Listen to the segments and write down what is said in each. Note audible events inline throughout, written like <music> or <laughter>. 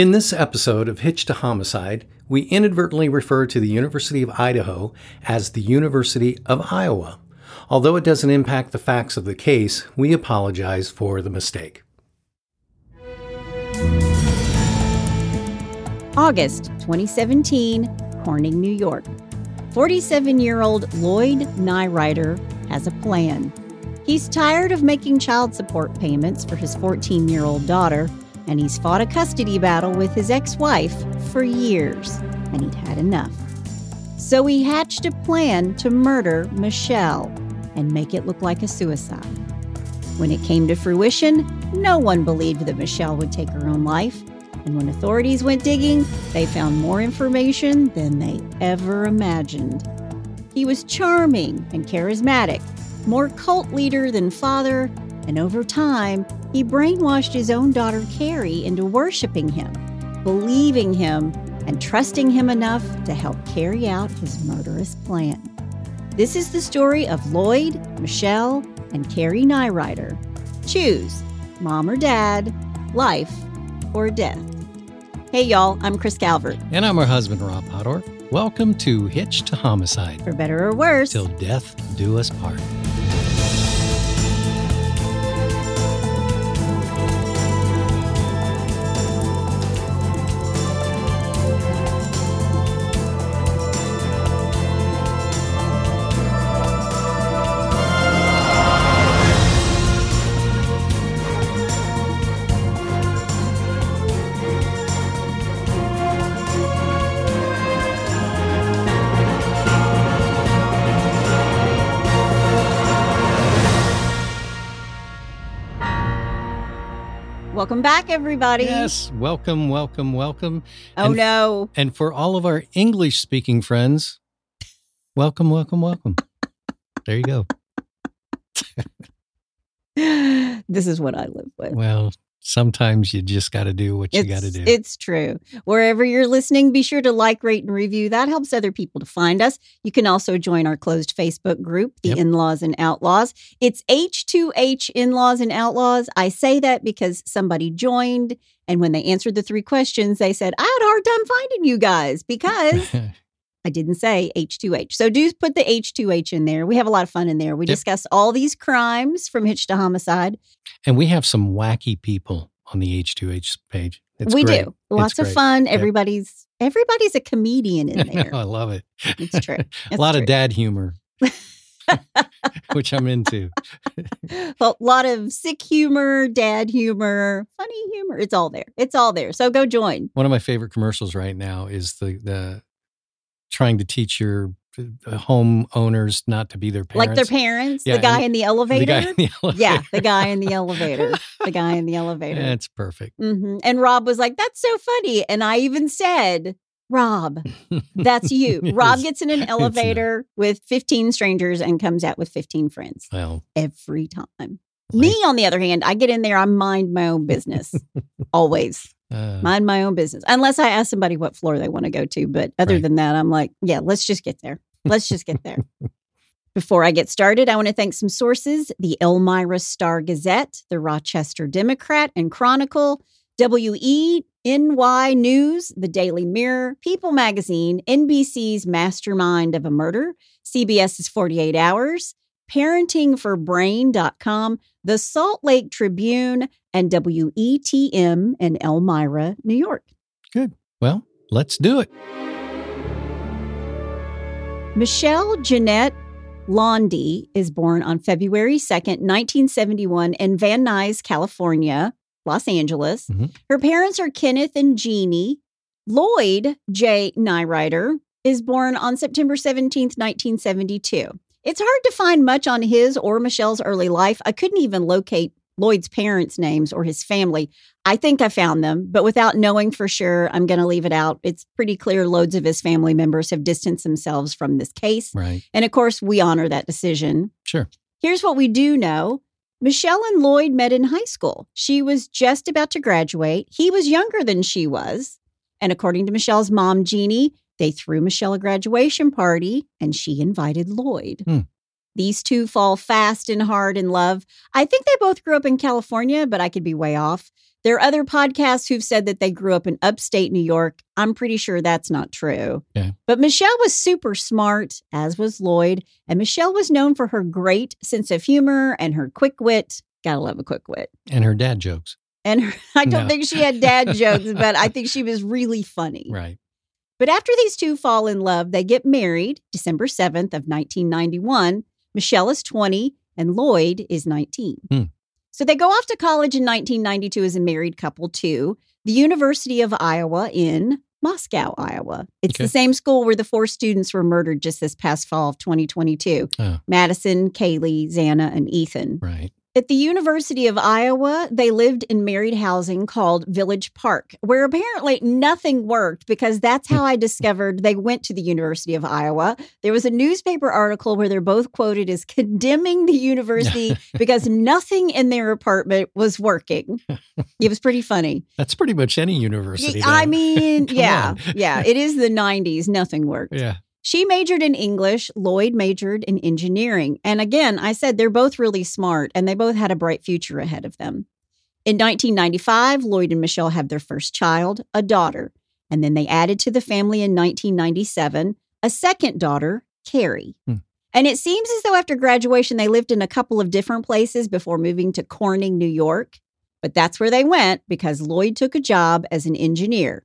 In this episode of Hitch to Homicide, we inadvertently refer to the University of Idaho as the University of Iowa. Although it doesn't impact the facts of the case, we apologize for the mistake. August 2017, Corning, New York. 47 year old Lloyd Neurauter has a plan. He's tired of making child support payments for his 14 year old daughter, and he's fought a custody battle with his ex wife for years, and he'd had enough. So he hatched a plan to murder Michelle and make it look like a suicide. When it came to fruition, no one believed that Michelle would take her own life. And when authorities went digging, they found more information than they ever imagined. He was charming and charismatic, more cult leader than father, and over time, he brainwashed his own daughter Carrie into worshiping him, believing him, and trusting him enough to help carry out his murderous plan. This is the story of Lloyd, Michelle, and Carrie Neurauter. Choose mom or dad, life or death. Hey, y'all, I'm Chris Calvert. And I'm her husband, Rob Podor. Welcome to Hitch to Homicide. For better or worse, till death do us part. Welcome back, everybody. Yes, welcome, welcome, welcome. Oh, and, no. And for all of our English speaking friends, welcome, welcome, welcome. there you go. <laughs> this is what I live with. Well, sometimes you just got to do what you got to do. It's true. Wherever you're listening, be sure to like, rate, and review. That helps other people to find us. You can also join our closed Facebook group, The Yep. In Laws and Outlaws. It's H2H In Laws and Outlaws. I say that because somebody joined, and when they answered the three questions, they said, I had a hard time finding you guys because <laughs> I didn't say H2H. So do put the H2H in there. We have a lot of fun in there. We Yep. discuss all these crimes from Hitch to Homicide. And we have some wacky people on the H2H page. It's we great. do lots of great. fun. Yep. Everybody's everybody's a comedian in <laughs> there. I love it. It's true. <laughs> a lot true. of dad humor, <laughs> which I'm into. a lot of sick humor, dad humor, funny humor. It's all there. It's all there. So go join. One of my favorite commercials right now is the the trying to teach your homeowners not to be their parents. Like their parents, Yeah, the guy the The elevator. guy in the elevator. yeah, the guy in the elevator. the guy in the elevator. That's perfect. hmm And Rob was like, "That's so funny." And I even said, "Rob, that's <laughs> you." Rob gets in an <laughs> elevator with 15 strangers and comes out with 15 friends Well, every time. Me, on the other hand, I get in there, I mind my own business. Always uh, mind my own business. Unless I ask somebody what floor they want to go to. But other Right. than that, I'm like, yeah, let's just get there. <laughs> Let's just get there. Before I get started, I want to thank some sources the Elmira Star Gazette, the Rochester Democrat and Chronicle, WENY News, the Daily Mirror, People Magazine, NBC's Mastermind of a Murder, CBS's 48 Hours, parentingforbrain.com, the Salt Lake Tribune, and WETM in Elmira, New York. Good. Well, let's do it. Michelle Jeanette Londy is born on February 2nd, 1971, in Van Nuys, California, Los Angeles. Mhm. Her parents are Kenneth and Jeannie. Lloyd J. Neurauter is born on September 17th, 1972. It's hard to find much on his or Michelle's early life. I couldn't even locate Lloyd's parents' names or his family. I think I found them, but without knowing for sure, I'm going to leave it out. It's pretty clear loads of his family members have distanced themselves from this case. Right. And of course, we honor that decision. Sure. Here's what we do know Michelle and Lloyd met in high school. She was just about to graduate. He was younger than she was. And according to Michelle's mom, Jeannie, they threw Michelle a graduation party and she invited Lloyd. Hmm. These two fall fast and hard in love. I think they both grew up in California, but I could be way off. There are other podcasts who've said that they grew up in upstate New York. I'm pretty sure that's not true. Okay. But Michelle was super smart, as was Lloyd. And Michelle was known for her great sense of humor and her quick wit. Gotta love a quick wit. And her dad jokes. And her, <laughs> I don't No. think she had dad jokes, <laughs> but I think she was really funny. Right. But after these two fall in love, they get married December 7th of 1991. Michelle is 20 and Lloyd is 19. Hmm. So they go off to college in 1992 as a married couple to the University of Iowa in Moscow, Iowa. It's Okay. the same school where the four students were murdered just this past fall of 2022. Oh. Madison, Kaylee, Xana, and Ethan. Right. At the University of Iowa, they lived in married housing called Village Park, where apparently nothing worked because that's how I discovered they went to the University of Iowa. There was a newspaper article where they're both quoted as condemning the university <laughs> because nothing in their apartment was working. It was pretty funny. That's pretty much any university. I mean, <laughs> yeah, yeah, it is the 90s. Nothing worked. Yeah. She majored in English, Lloyd majored in engineering. And again, I said they're both really smart and they both had a bright future ahead of them. In 1995, Lloyd and Michelle have their first child, a daughter. And then they added to the family in 1997 a second daughter, Carrie. Hmm. And it seems as though after graduation, they lived in a couple of different places before moving to Corning, New York. But that's where they went because Lloyd took a job as an engineer.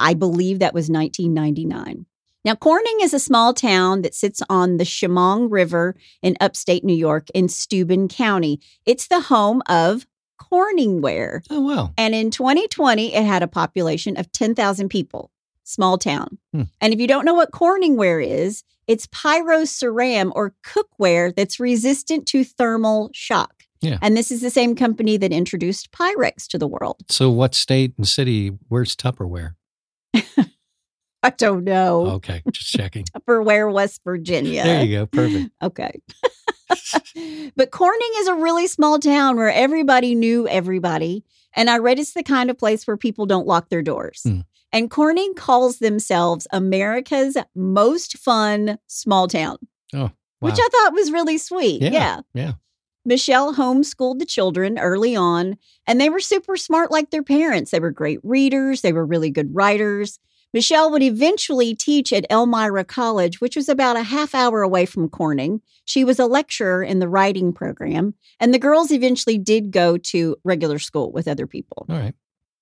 I believe that was 1999. Now, Corning is a small town that sits on the Chemung River in upstate New York in Steuben County. It's the home of Corningware. Oh wow. And in 2020, it had a population of 10,000 people. Small town. Hmm. And if you don't know what Corningware is, it's pyroceram or cookware that's resistant to thermal shock. Yeah. And this is the same company that introduced Pyrex to the world. So what state and city? Where's Tupperware? <laughs> I don't know. Okay, just checking. <laughs> Tupperware, West Virginia. There you go. Perfect. <laughs> Okay. <laughs> but Corning is a really small town where everybody knew everybody. And I read it's the kind of place where people don't lock their doors. Hmm. And Corning calls themselves America's most fun small town, Wow. which I thought was really sweet. Yeah, yeah. yeah. Michelle homeschooled the children early on, and they were super smart like their parents. They were great readers, they were really good writers. Michelle would eventually teach at Elmira College, which was about a half hour away from Corning. She was a lecturer in the writing program, and the girls eventually did go to regular school with other people. All right.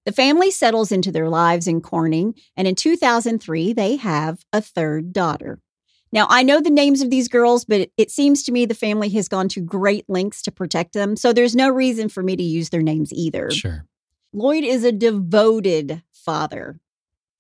The family settles into their lives in Corning, and in 2003, they have a third daughter. Now, I know the names of these girls, but it, it seems to me the family has gone to great lengths to protect them, so there's no reason for me to use their names either. Sure. Lloyd is a devoted father.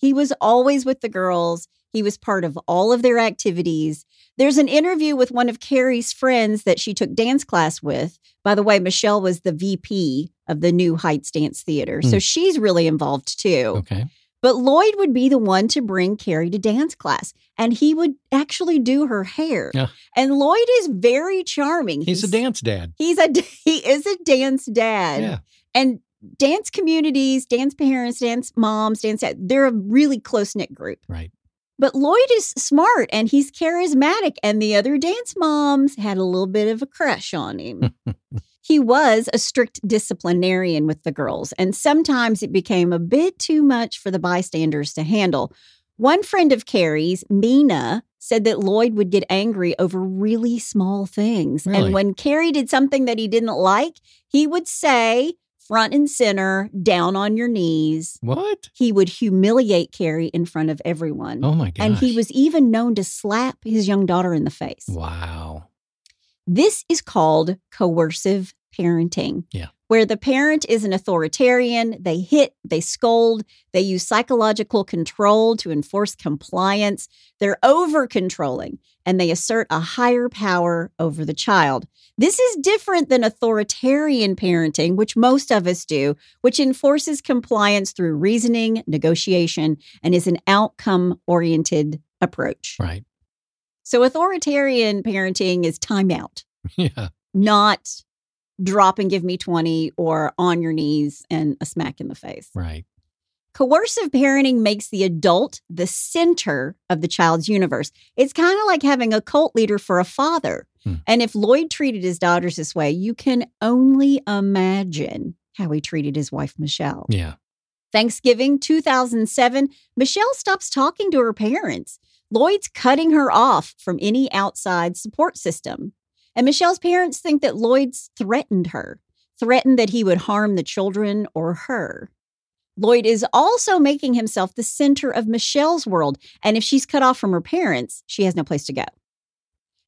He was always with the girls. He was part of all of their activities. There's an interview with one of Carrie's friends that she took dance class with. By the way, Michelle was the VP of the New Heights Dance Theater. So Hmm. she's really involved too. Okay. But Lloyd would be the one to bring Carrie to dance class and he would actually do her hair. Yeah. And Lloyd is very charming. He's a dance dad. He's a <laughs> he is a dance dad. Yeah. And dance communities, dance parents, dance moms, dance they're a really close knit group. Right. But Lloyd is smart and he's charismatic, and the other dance moms had a little bit of a crush on him. <laughs> he was a strict disciplinarian with the girls, and sometimes it became a bit too much for the bystanders to handle. One friend of Carrie's, Mina, said that Lloyd would get angry over really small things. Really? And when Carrie did something that he didn't like, he would say, front and center, down on your knees. What? He would humiliate Carrie in front of everyone. Oh my gosh. And he was even known to slap his young daughter in the face. Wow. This is called coercive parenting. Yeah. Where the parent is an authoritarian, they hit, they scold, they use psychological control to enforce compliance. They're over controlling and they assert a higher power over the child. This is different than authoritarian parenting, which most of us do, which enforces compliance through reasoning, negotiation, and is an outcome oriented approach. Right. So, authoritarian parenting is timeout, <laughs> Yeah. not drop and give me 20 or on your knees and a smack in the face. Right. Coercive parenting makes the adult the center of the child's universe. It's kind of like having a cult leader for a father. Hmm. And if Lloyd treated his daughters this way, you can only imagine how he treated his wife, Michelle. Yeah. Thanksgiving 2007, Michelle stops talking to her parents. Lloyd's cutting her off from any outside support system. And Michelle's parents think that Lloyd's threatened her, threatened that he would harm the children or her. Lloyd is also making himself the center of Michelle's world. And if she's cut off from her parents, she has no place to go.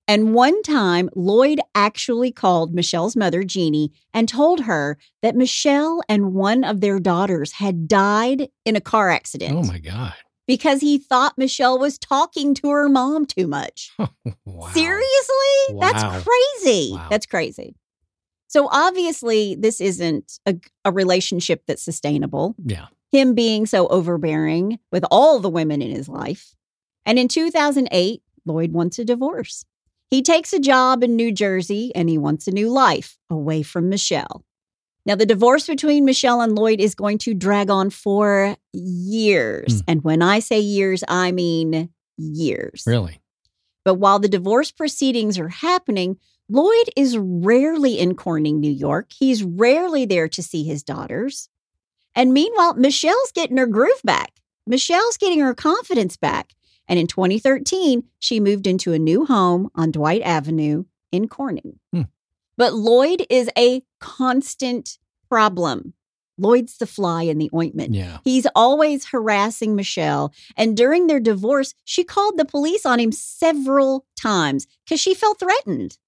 And one time, Lloyd actually called Michelle's mother, Jeannie, and told her that Michelle and one of their daughters had died in a car accident. Oh my God. Because he thought Michelle was talking to her mom too much. <laughs> wow. Seriously? Wow. That's crazy. Wow. That's crazy. So obviously, this isn't a, a relationship that's sustainable. Yeah. Him being so overbearing with all the women in his life. And in 2008, Lloyd wants a divorce. He takes a job in New Jersey and he wants a new life away from Michelle. Now, the divorce between Michelle and Lloyd is going to drag on for years. Hmm. And when I say years, I mean years. Really? But while the divorce proceedings are happening, Lloyd is rarely in Corning, New York. He's rarely there to see his daughters. And meanwhile, Michelle's getting her groove back. Michelle's getting her confidence back. And in 2013, she moved into a new home on Dwight Avenue in Corning. Hmm. But Lloyd is a constant problem. Lloyd's the fly in the ointment. Yeah. He's always harassing Michelle. And during their divorce, she called the police on him several times because she felt threatened.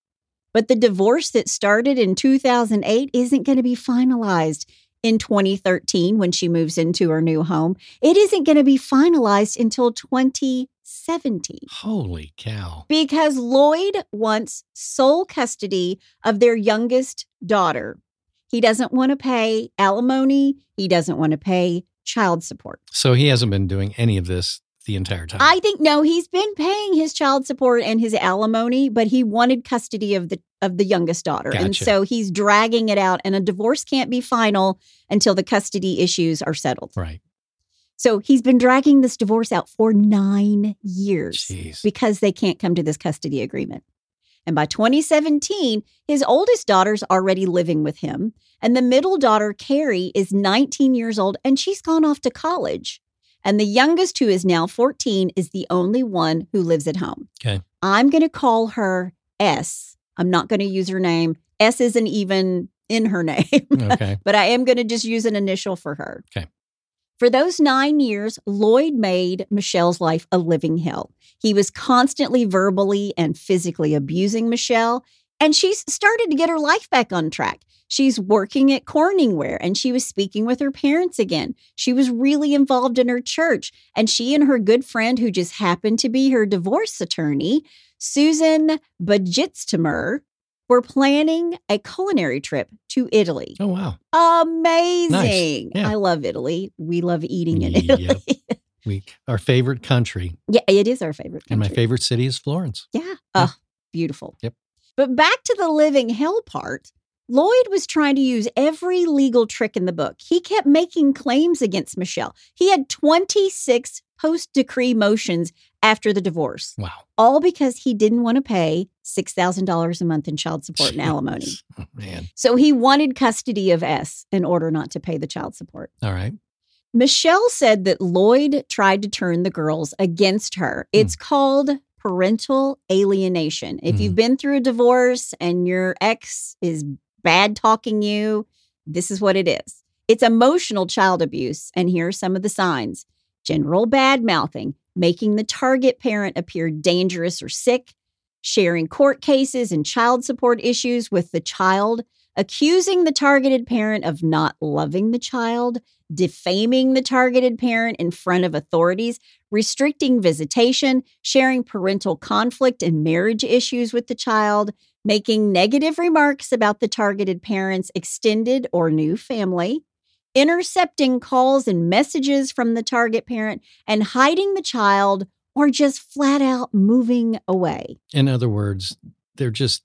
But the divorce that started in 2008 isn't going to be finalized in 2013 when she moves into her new home. It isn't going to be finalized until 2017 Holy cow. because Lloyd wants sole custody of their youngest daughter. He doesn't want to pay alimony, he doesn't want to pay child support. So he hasn't been doing any of this the entire time. I think no, he's been paying his child support and his alimony, but he wanted custody of the of the youngest daughter. And so he's dragging it out and a divorce can't be final until the custody issues are settled. right. So he's been dragging this divorce out for 9 years Jeez. because they can't come to this custody agreement. And by 2017, his oldest daughter's already living with him. And the middle daughter, Carrie, is 19 years old and she's gone off to college. And the youngest, who is now 14, is the only one who lives at home. Okay. I'm going to call her S. I'm not going to use her name. S isn't even in her <laughs> name, Okay. but I am going to just use an initial for her. Okay. For those nine years, Lloyd made Michelle's life a living hell. He was constantly verbally and physically abusing Michelle, and she's started to get her life back on track. She's working at Corningware and she was speaking with her parents again. She was really involved in her church, and she and her good friend, who just happened to be her divorce attorney, Susan BetzJitomir, were planning a culinary trip to Italy. Oh wow. Amazing. Yeah. I love Italy. We love eating in Yep. Italy. <laughs> We our favorite country yeah, it is our favorite and my favorite city is Florence. Yeah. Oh, beautiful. Yep. But back to the living hell part. Lloyd was trying to use every legal trick in the book. He kept making claims against Michelle. He had 26 post decree motions after the divorce, Wow. all because he didn't want to pay $6,000 a month in child support and alimony. Oh, man. So he wanted custody of S in order not to pay the child support. All right. Michelle said that Lloyd tried to turn the girls against her. Hmm. It's called parental alienation. If Mhm. you've been through a divorce and your ex is bad talking you, this is what it is. It's emotional child abuse. And here are some of the signs general bad mouthing, making the target parent appear dangerous or sick, sharing court cases and child support issues with the child, accusing the targeted parent of not loving the child, defaming the targeted parent in front of authorities, restricting visitation, sharing parental conflict and marriage issues with the child, making negative remarks about the targeted parent's extended or new family, intercepting calls and messages from the target parent, and hiding the child or just flat out moving away. In other words, they're just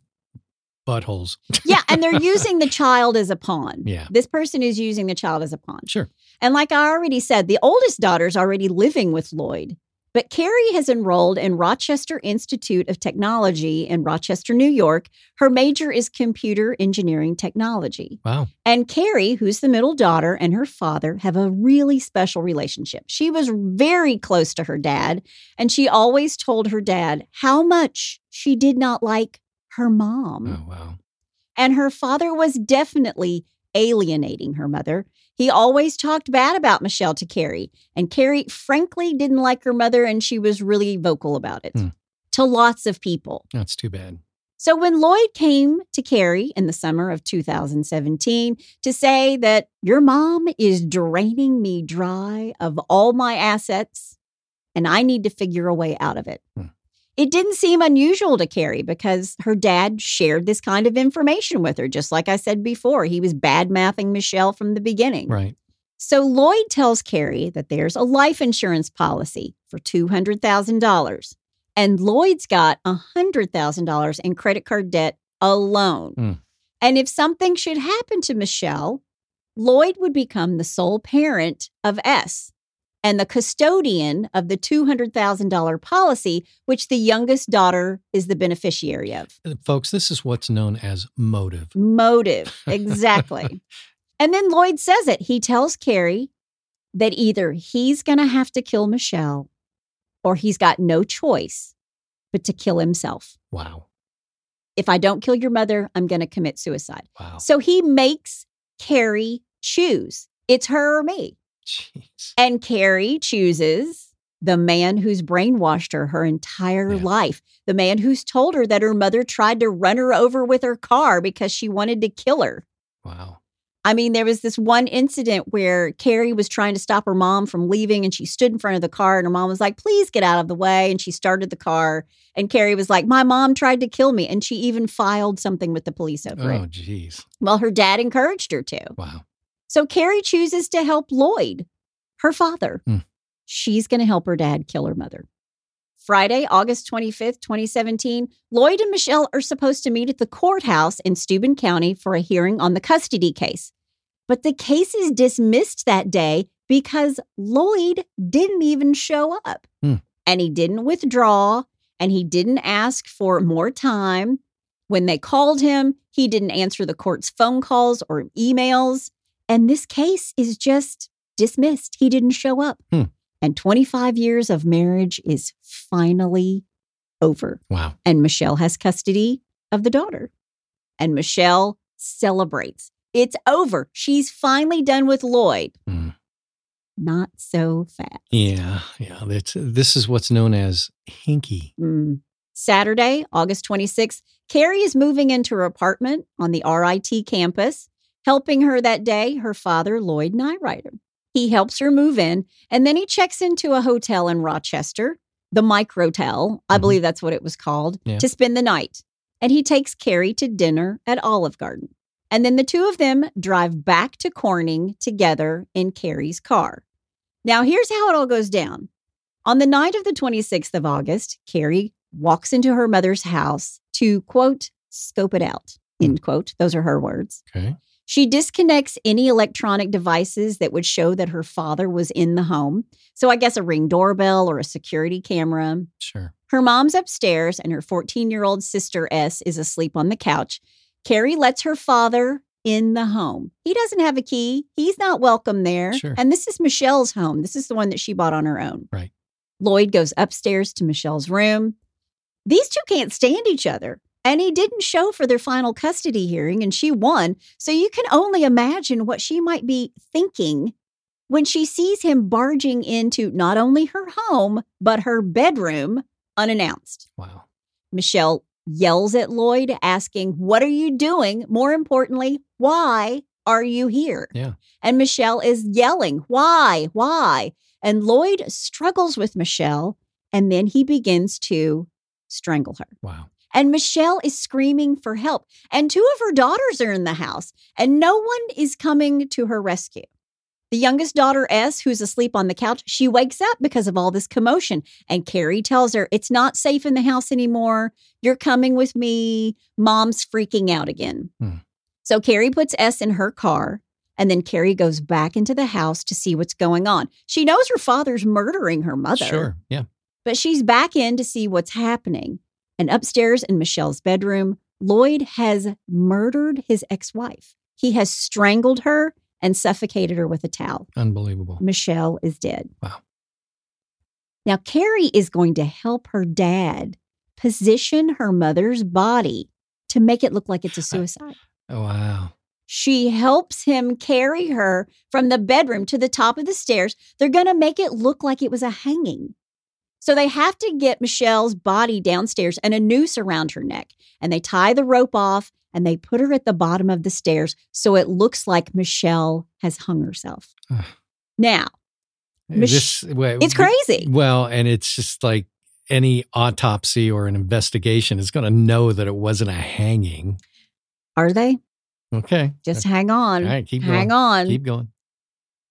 buttholes. Yeah, and they're <laughs> using the child as a pawn. Yeah. This person is using the child as a pawn. Sure. And like I already said, the oldest daughter's already living with Lloyd. But Carrie has enrolled in Rochester Institute of Technology in Rochester, New York. Her major is computer engineering technology. Wow. And Carrie, who's the middle daughter, and her father have a really special relationship. She was very close to her dad, and she always told her dad how much she did not like her mom. Oh, wow. And her father was definitely alienating her mother. He always talked bad about Michelle to Carrie, and Carrie frankly didn't like her mother, and she was really vocal about it Hmm. to lots of people. That's too bad. So when Lloyd came to Carrie in the summer of 2017 to say that your mom is draining me dry of all my assets and I need to figure a way out of it. Hmm. It didn't seem unusual to Carrie because her dad shared this kind of information with her. Just like I said before, he was bad mouthing Michelle from the beginning. Right. So Lloyd tells Carrie that there's a life insurance policy for $200,000. And Lloyd's got $100,000 in credit card debt alone. Hmm. And if something should happen to Michelle, Lloyd would become the sole parent of S and the custodian of the $200,000 policy, which the youngest daughter is the beneficiary of. Uh, Folks, this is what's known as motive. Motive, <laughs> exactly. and then Lloyd says it. He tells Carrie that either he's going to have to kill Michelle or he's got no choice but to kill himself. Wow. If I don't kill your mother, I'm going to commit suicide. Wow. So he makes Carrie choose. It's her or me. Jeez. And Carrie chooses the man who's brainwashed her her entire Yeah. life, the man who's told her that her mother tried to run her over with her car because she wanted to kill her. Wow. I mean, there was this one incident where Carrie was trying to stop her mom from leaving and she stood in front of the car and her mom was like, please get out of the way. And she started the car. And Carrie was like, my mom tried to kill me. And she even filed something with the police over Oh, it. jeez. Well, her dad encouraged her to. Wow. So Carrie chooses to help Lloyd, her father. Hmm. She's going to help her dad kill her mother. Friday, August 25th, 2017, Lloyd and Michelle are supposed to meet at the courthouse in Steuben County for a hearing on the custody case. But the case is dismissed that day because Lloyd didn't even show up. Hmm. And he didn't withdraw and he didn't ask for more time. When they called him, he didn't answer the court's phone calls or emails. And this case is just dismissed. He didn't show up. Hmm. And 25 years of marriage is finally over. Wow. And Michelle has custody of the daughter. And Michelle celebrates. It's over. She's finally done with Lloyd. Mm. Not so fast. Yeah. Yeah. That's, this is what's known as hinky. Mm. Saturday, August 26th, Carrie is moving into her apartment on the RIT campus. Helping her that day, her father, Lloyd Neurauter. He helps her move in, and then he checks into a hotel in Rochester, the Microtel, I Mhm. believe that's what it was called, Yeah. to spend the night. And he takes Carrie to dinner at Olive Garden. And then the two of them drive back to Corning together in Carrie's car. Now, here's how it all goes down. On the night of the 26th of August, Carrie walks into her mother's house to, quote, scope it out, end quote. Those are her words. Okay. She disconnects any electronic devices that would show that her father was in the home. So I guess a ring doorbell or a security camera. Sure. Her mom's upstairs and her 14 year old sister S is asleep on the couch. Carrie lets her father in the home. He doesn't have a key, he's not welcome there. Sure. And this is Michelle's home. This is the one that she bought on her own. Right. Lloyd goes upstairs to Michelle's room. These two can't stand each other. And he didn't show for their final custody hearing, and she won. So you can only imagine what she might be thinking when she sees him barging into not only her home, but her bedroom unannounced. Wow. Michelle yells at Lloyd, asking, What are you doing? More importantly, why are you here? Yeah. And Michelle is yelling, Why? Why? And Lloyd struggles with Michelle, and then he begins to strangle her. Wow. And Michelle is screaming for help. And two of her daughters are in the house, and no one is coming to her rescue. The youngest daughter, S, who's asleep on the couch, she wakes up because of all this commotion. And Carrie tells her, It's not safe in the house anymore. You're coming with me. Mom's freaking out again. Hmm. So Carrie puts S in her car. And then Carrie goes back into the house to see what's going on. She knows her father's murdering her mother. Sure. Yeah. But she's back in to see what's happening. And upstairs in Michelle's bedroom, Lloyd has murdered his ex wife. He has strangled her and suffocated her with a towel. Unbelievable. Michelle is dead. Wow. Now, Carrie is going to help her dad position her mother's body to make it look like it's a suicide. Oh, wow. She helps him carry her from the bedroom to the top of the stairs. They're going to make it look like it was a hanging. So they have to get Michelle's body downstairs and a noose around her neck. And they tie the rope off and they put her at the bottom of the stairs so it looks like Michelle has hung herself. Ugh. now, Mich- this, it's crazy. Well, and it's just like any autopsy or an investigation is going to know that it wasn't a hanging. Are they? Okay. Just hang on. All right, keep hang going. on. Keep going.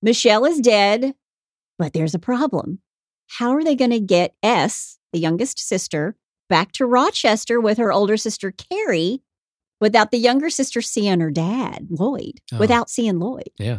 Michelle is dead, but there's a problem. How are they going to get S, the youngest sister, back to Rochester with her older sister Carrie without the younger sister seeing her dad, Lloyd, Oh. without seeing Lloyd? Yeah.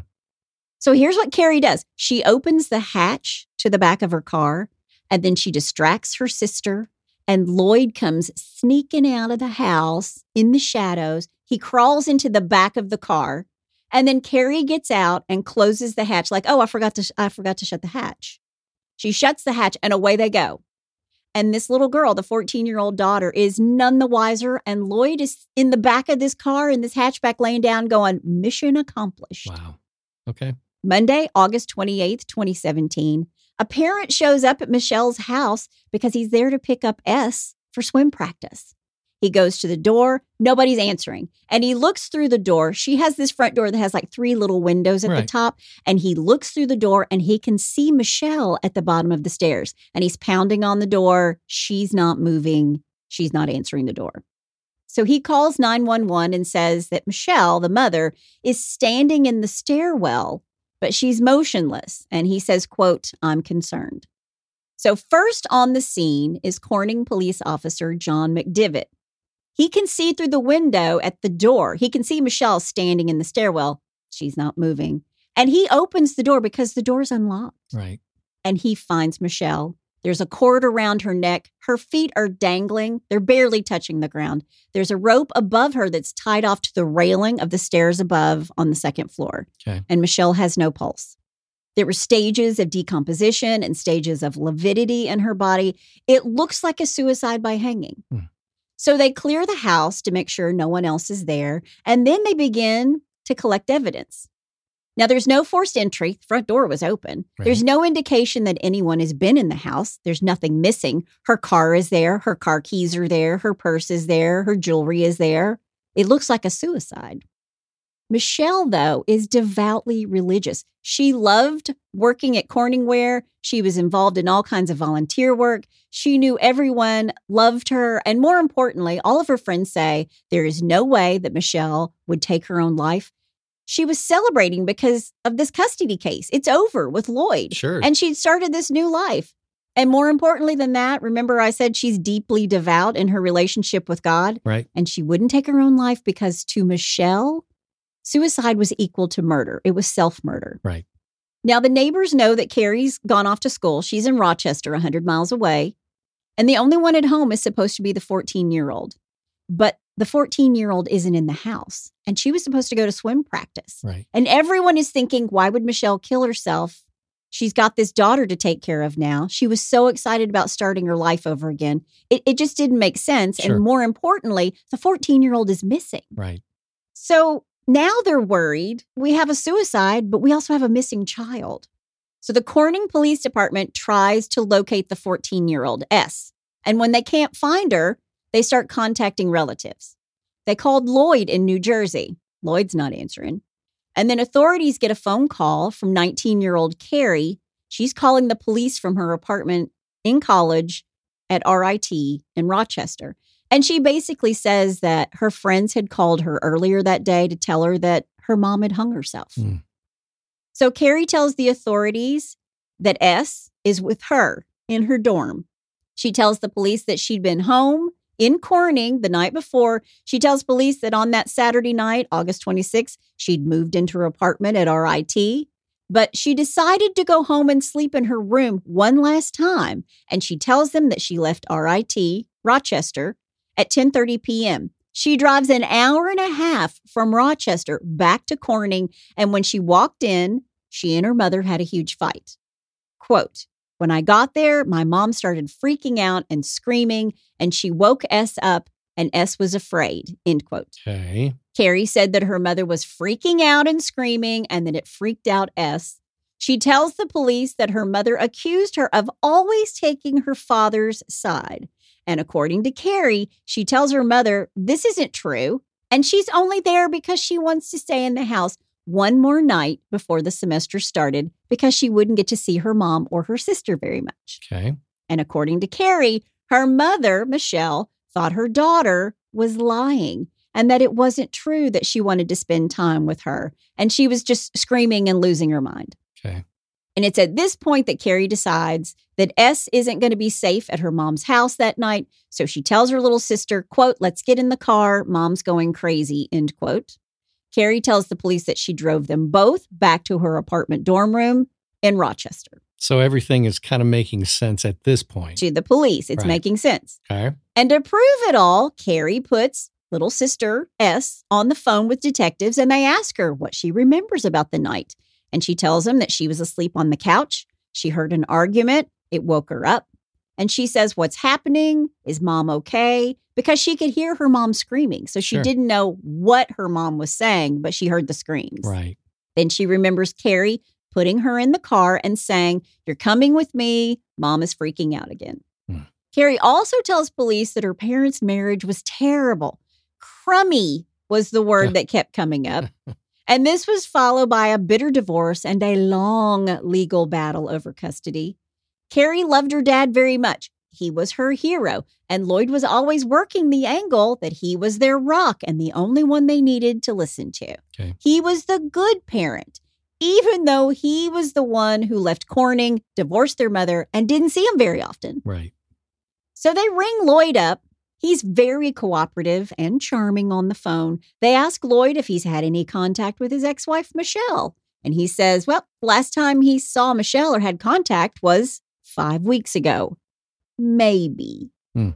So here's what Carrie does she opens the hatch to the back of her car, and then she distracts her sister. And Lloyd comes sneaking out of the house in the shadows. He crawls into the back of the car. And then Carrie gets out and closes the hatch, like, oh, I forgot to, sh- I forgot to shut the hatch. She shuts the hatch and away they go. And this little girl, the 14 year old daughter, is none the wiser. And Lloyd is in the back of this car in this hatchback laying down, going, mission accomplished. Wow. Okay. Monday, August 28th, 2017, a parent shows up at Michelle's house because he's there to pick up S for swim practice. He goes to the door, nobody's answering. And he looks through the door. She has this front door that has like three little windows at the top. And he looks through the door and he can see Michelle at the bottom of the stairs. And he's pounding on the door. She's not moving. She's not answering the door. So he calls 911 and says that Michelle, the mother, is standing in the stairwell but she's motionless and he says quote i'm concerned so first on the scene is corning police officer john mcdivitt he can see through the window at the door he can see michelle standing in the stairwell she's not moving and he opens the door because the door's unlocked Right. and he finds michelle there's a cord around her neck her feet are dangling they're barely touching the ground there's a rope above her that's tied off to the railing of the stairs above on the second floor Okay. and Michelle has no pulse. There were stages of decomposition and stages of lividity in her body. It looks like a suicide by hanging. Hmm. So they clear the house to make sure no one else is there, and then they begin to collect evidence. Now, there's no forced entry. The front door was open. Right. There's no indication that anyone has been in the house. There's nothing missing. Her car is there. Her car keys are there. Her purse is there. Her jewelry is there. It looks like a suicide. Michelle, though, is devoutly religious. She loved working at Corningware. She was involved in all kinds of volunteer work. She knew everyone loved her. And more importantly, all of her friends say there is no way that Michelle would take her own life. She was celebrating because of this custody case. It's over with Lloyd. Sure. And she'd started this new life. And more importantly than that, remember I said she's deeply devout in her relationship with God? right. and she wouldn't take her own life because to Michelle, suicide was equal to murder. It was self murder. Right. Now, the neighbors know that Carrie's gone off to school. She's in Rochester, 100 miles away. And the only one at home is supposed to be the 14 year old. But the 14 year old isn't in the house. And she was supposed to go to swim practice. Right. And everyone is thinking, why would Michelle kill herself? She's got this daughter to take care of now. She was so excited about starting her life over again. It, it just didn't make sense. Sure. And more importantly, the 14 year old is missing. Right. So now they're worried. We have a suicide, but we also have a missing child. So the Corning Police Department tries to locate the 14 year old S. And when they can't find her, they start contacting relatives. They called Lloyd in New Jersey. Lloyd's not answering. And then authorities get a phone call from 19 year old Carrie. She's calling the police from her apartment in college at RIT in Rochester. And she basically says that her friends had called her earlier that day to tell her that her mom had hung herself. Hmm. So Carrie tells the authorities that S is with her in her dorm. She tells the police that she'd been home in Corning the night before. She tells police that on that Saturday night, August 26th, she'd moved into her apartment at RIT. But she decided to go home and sleep in her room one last time, and she tells them that she left RIT, Rochester, at 10:30 p.m. She drives an hour and a half from Rochester back to Corning, and when she walked in, she and her mother had a huge fight. Quote, when I got there, my mom started freaking out and screaming, and she woke S up, and S was afraid. End quote. Okay. Carrie said that her mother was freaking out and screaming, and that it freaked out S. She tells the police that her mother accused her of always taking her father's side. And according to Carrie, she tells her mother this isn't true, and she's only there because she wants to stay in the house one more night before the semester started because she wouldn't get to see her mom or her sister very much. Okay. And according to Carrie, her mother, Michelle, thought her daughter was lying and that it wasn't true that she wanted to spend time with her. And she was just screaming and losing her mind. Okay. And it's at this point that Carrie decides that S isn't going to be safe at her mom's house that night. So she tells her little sister, quote, let's get in the car. Mom's going crazy, end quote. Carrie tells the police that she drove them both back to her apartment dorm room in Rochester. So everything is kind of making sense at this point. To the police, it's Right. making sense. Okay. And to prove it all, Carrie puts little sister S on the phone with detectives and they ask her what she remembers about the night. And she tells him that she was asleep on the couch. She heard an argument, it woke her up. And she says, What's happening? Is mom okay? Because she could hear her mom screaming. So she Sure. didn't know what her mom was saying, but she heard the screams. Right. Then she remembers Carrie putting her in the car and saying, You're coming with me. Mom is freaking out again. Hmm. Carrie also tells police that her parents' marriage was terrible. Crummy was the word that kept coming up. <laughs> And this was followed by a bitter divorce and a long legal battle over custody. Carrie loved her dad very much. He was her hero, and Lloyd was always working the angle that he was their rock and the only one they needed to listen to. Okay. He was the good parent, even though he was the one who left Corning, divorced their mother, and didn't see him very often. Right. So they ring Lloyd up. He's very cooperative and charming on the phone. They ask Lloyd if he's had any contact with his ex wife, Michelle. And he says, well, last time he saw Michelle or had contact was five weeks ago. Maybe. Hmm.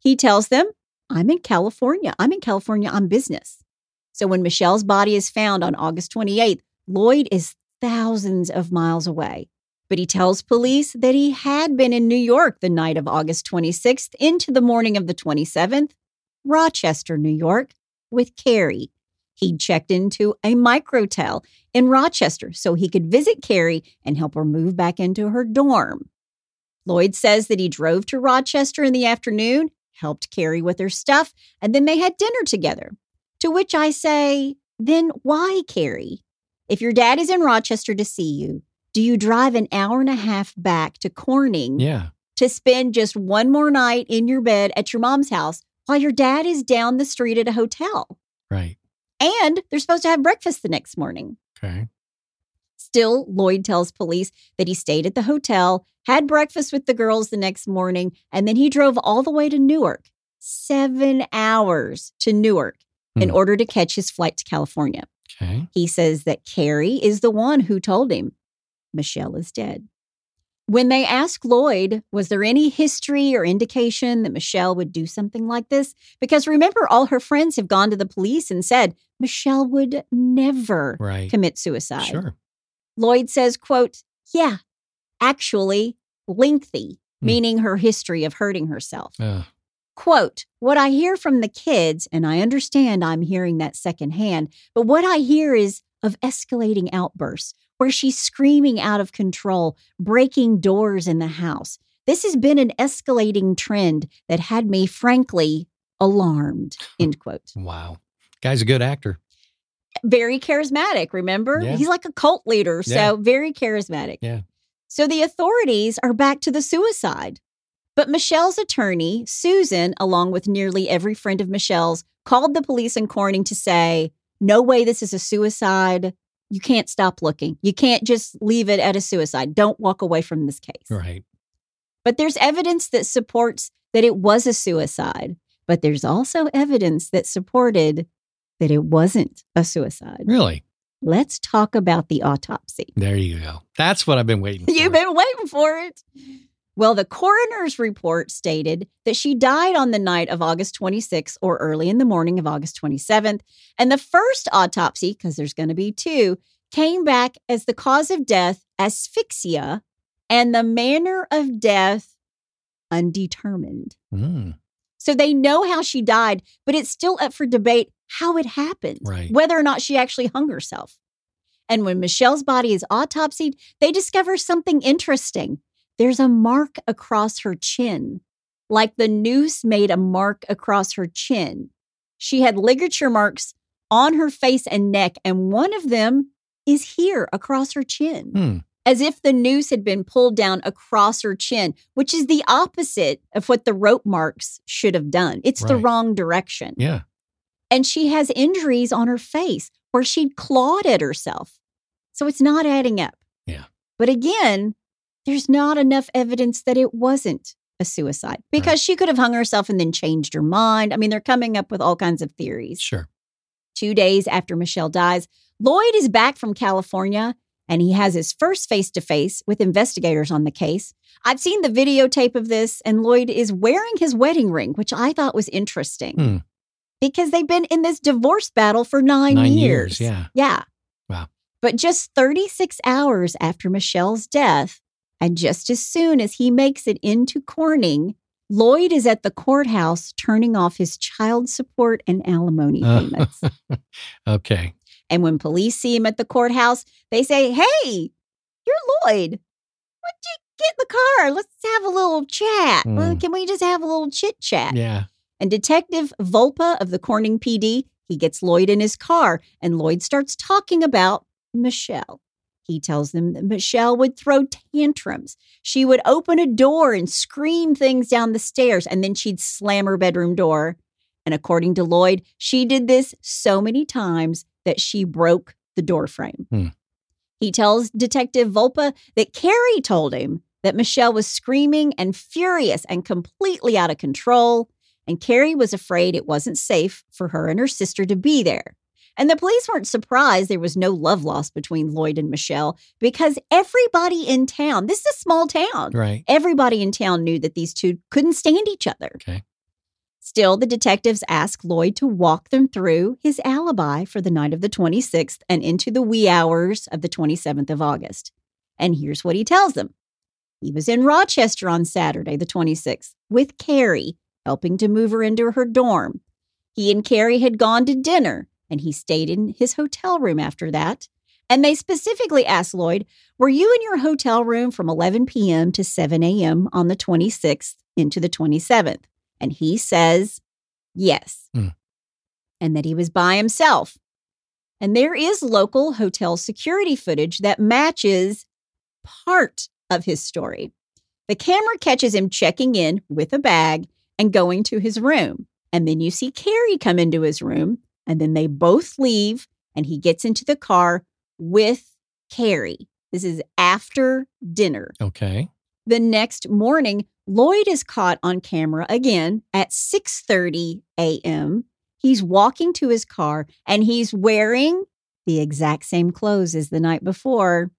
He tells them, I'm in California. I'm in California on business. So when Michelle's body is found on August 28th, Lloyd is thousands of miles away. But he tells police that he had been in New York the night of August 26th into the morning of the 27th, Rochester, New York, with Carrie. He'd checked into a microtel in Rochester so he could visit Carrie and help her move back into her dorm. Lloyd says that he drove to Rochester in the afternoon, helped Carrie with her stuff, and then they had dinner together. To which I say, then why, Carrie? If your dad is in Rochester to see you, do you drive an hour and a half back to Corning Yeah. to spend just one more night in your bed at your mom's house while your dad is down the street at a hotel? Right. And they're supposed to have breakfast the next morning. Okay. Still, Lloyd tells police that he stayed at the hotel, had breakfast with the girls the next morning, and then he drove all the way to Newark, seven hours to Newark, in Hmm. order to catch his flight to California. Okay. He says that Carrie is the one who told him Michelle is dead. When they asked Lloyd, was there any history or indication that Michelle would do something like this? Because remember, all her friends have gone to the police and said Michelle would never Right. commit suicide. Sure. Lloyd says, quote, yeah, actually lengthy, Hmm. meaning her history of hurting herself. Uh, Quote, what I hear from the kids, and I understand I'm hearing that secondhand, but what I hear is of escalating outbursts where she's screaming out of control, breaking doors in the house. This has been an escalating trend that had me, frankly, alarmed. End quote. wow. Guy's a good actor. Very charismatic, remember? Yeah. He's like a cult leader, so Yeah. very charismatic. Yeah. So the authorities are back to the suicide. But Michelle's attorney, Susan, along with nearly every friend of Michelle's, called the police in Corning to say, No way this is a suicide. You can't stop looking. You can't just leave it at a suicide. Don't walk away from this case. Right. But there's evidence that supports that it was a suicide. But there's also evidence that supported that it wasn't a suicide. Really? let's talk about the autopsy. There you go. That's what I've been waiting <laughs> for. You've been waiting for it. Well, the coroner's report stated that she died on the night of August 26th or early in the morning of August 27th. And the first autopsy, because there's going to be two, came back as the cause of death asphyxia and the manner of death undetermined. Mm, So they know how she died, but it's still up for debate how it happened, Right. whether or not she actually hung herself. And when Michelle's body is autopsied, they discover something interesting. There's a mark across her chin, like the noose made a mark across her chin. She had ligature marks on her face and neck, and one of them is here across her chin hmm. as if the noose had been pulled down across her chin, which is the opposite of what the rope marks should have done. It's the wrong direction. Yeah. And she has injuries on her face where she'd clawed at herself. So it's not adding up. Yeah. But again, there's not enough evidence that it wasn't a suicide because she could have hung herself and then changed her mind. I mean, they're coming up with all kinds of theories. Sure. Two days after Michelle dies, Lloyd is back from California and he has his first face to face with investigators on the case. I've seen the videotape of this, and Lloyd is wearing his wedding ring, which I thought was interesting Hmm. because they've been in this divorce battle for nine, Nine years. years. Yeah. Yeah. Wow. But just 36 hours after Michelle's death, and just as soon as he makes it into Corning, Lloyd is at the courthouse turning off his child support and alimony Uh. payments. <laughs> Okay. And when police see him at the courthouse, they say, Hey, you're Lloyd. Why don't you get in the car? Let's have a little chat. Well, Mm. can we just have a little chit chat? Yeah. And Detective Volpa of the Corning PD, he gets Lloyd in his car, and Lloyd starts talking about Michelle. He tells them that Michelle would throw tantrums. She would open a door and scream things down the stairs, and then she'd slam her bedroom door. And according to Lloyd, she did this so many times that she broke the door frame. Hmm. He tells Detective Volpa that Carrie told him that Michelle was screaming and furious and completely out of control, and Carrie was afraid it wasn't safe for her and her sister to be there. And the police weren't surprised there was no love lost between Lloyd and Michelle because everybody in town, this is a small town, Right. everybody in town knew that these two couldn't stand each other. Okay. Still, the detectives asked Lloyd to walk them through his alibi for the night of the 26th and into the wee hours of the 27th of August. And here's what he tells them He was in Rochester on Saturday, the 26th, with Carrie, helping to move her into her dorm. He and Carrie had gone to dinner, and he stayed in his hotel room after that. And they specifically asked Lloyd, Were you in your hotel room from 11 p.m. to 7 a.m. on the 26th into the 27th? And he says, Yes. Hmm. And that he was by himself. And there is local hotel security footage that matches part of his story. The camera catches him checking in with a bag and going to his room. And then you see Carrie come into his room, and then they both leave, and he gets into the car with Carrie. This is after dinner. Okay. The next morning, Lloyd is caught on camera again at 6:30 a.m. He's walking to his car and he's wearing the exact same clothes as the night before.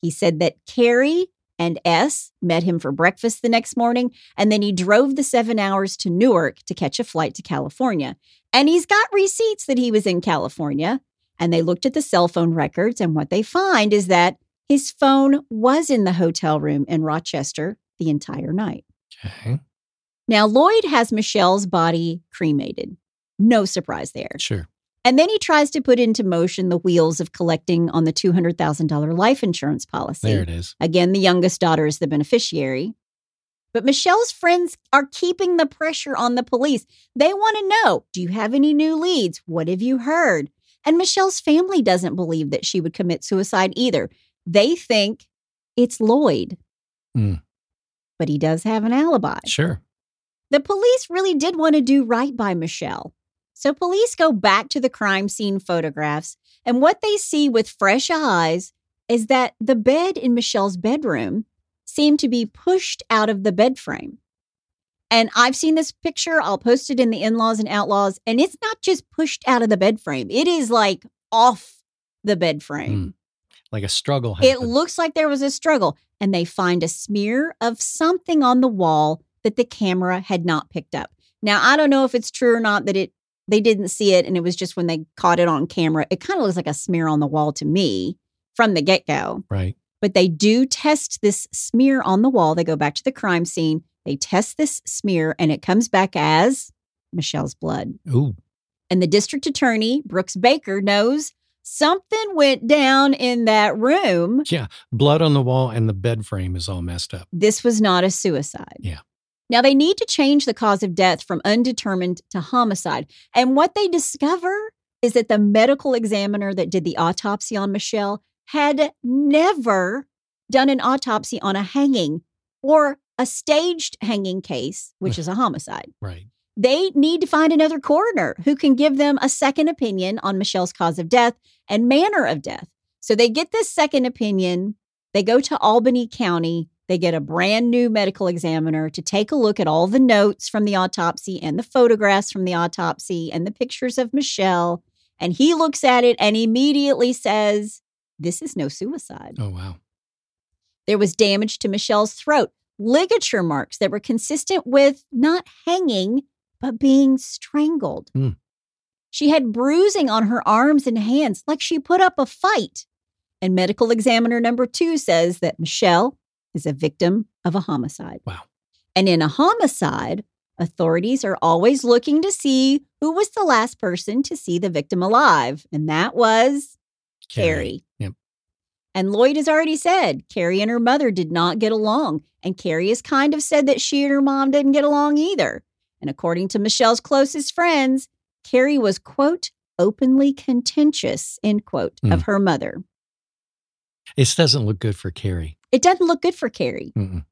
He said that Carrie and S met him for breakfast the next morning and then he drove the 7 hours to Newark to catch a flight to California. And he's got receipts that he was in California and they looked at the cell phone records and what they find is that his phone was in the hotel room in Rochester the entire night. Okay. Now, Lloyd has Michelle's body cremated. No surprise there. Sure. And then he tries to put into motion the wheels of collecting on the $200,000 life insurance policy. There it is. Again, the youngest daughter is the beneficiary. But Michelle's friends are keeping the pressure on the police. They want to know do you have any new leads? What have you heard? And Michelle's family doesn't believe that she would commit suicide either. They think it's Lloyd. Hmm. But he does have an alibi. Sure. The police really did want to do right by Michelle. So police go back to the crime scene photographs, and what they see with fresh eyes is that the bed in Michelle's bedroom seemed to be pushed out of the bed frame. And I've seen this picture, I'll post it in the in laws and outlaws, and it's not just pushed out of the bed frame, it is like off the bed frame. Hmm. Like a struggle It looks like there was a struggle, and they find a smear of something on the wall that the camera had not picked up. Now, I don't know if it's true or not that it they didn't see it and it was just when they caught it on camera. It kind of looks like a smear on the wall to me from the get-go. right. But they do test this smear on the wall. They go back to the crime scene. They test this smear and it comes back as Michelle's blood. Ooh. And the district attorney, Brooks Baker, knows something went down in that room. Yeah, blood on the wall and the bed frame is all messed up. This was not a suicide. Yeah. Now they need to change the cause of death from undetermined to homicide. And what they discover is that the medical examiner that did the autopsy on Michelle had never done an autopsy on a hanging or a staged hanging case, which <laughs> is a homicide. Right. They need to find another coroner who can give them a second opinion on Michelle's cause of death and manner of death. So they get this second opinion. They go to Albany County. They get a brand new medical examiner to take a look at all the notes from the autopsy and the photographs from the autopsy and the pictures of Michelle. And he looks at it and immediately says, This is no suicide. Oh, wow. There was damage to Michelle's throat, ligature marks that were consistent with not hanging, but being strangled. Hmm. She had bruising on her arms and hands, like she put up a fight. And medical examiner number two says that Michelle is a victim of a homicide. Wow. And in a homicide, authorities are always looking to see who was the last person to see the victim alive. And that was Carrie. Yep. And Lloyd has already said Carrie and her mother did not get along. And Carrie has kind of said that she and her mom didn't get along either. And according to Michelle's closest friends, Carrie was, quote, openly contentious, end quote, of Mm. her mother. This doesn't look good for Carrie. It doesn't look good for Carrie. Mm-mm.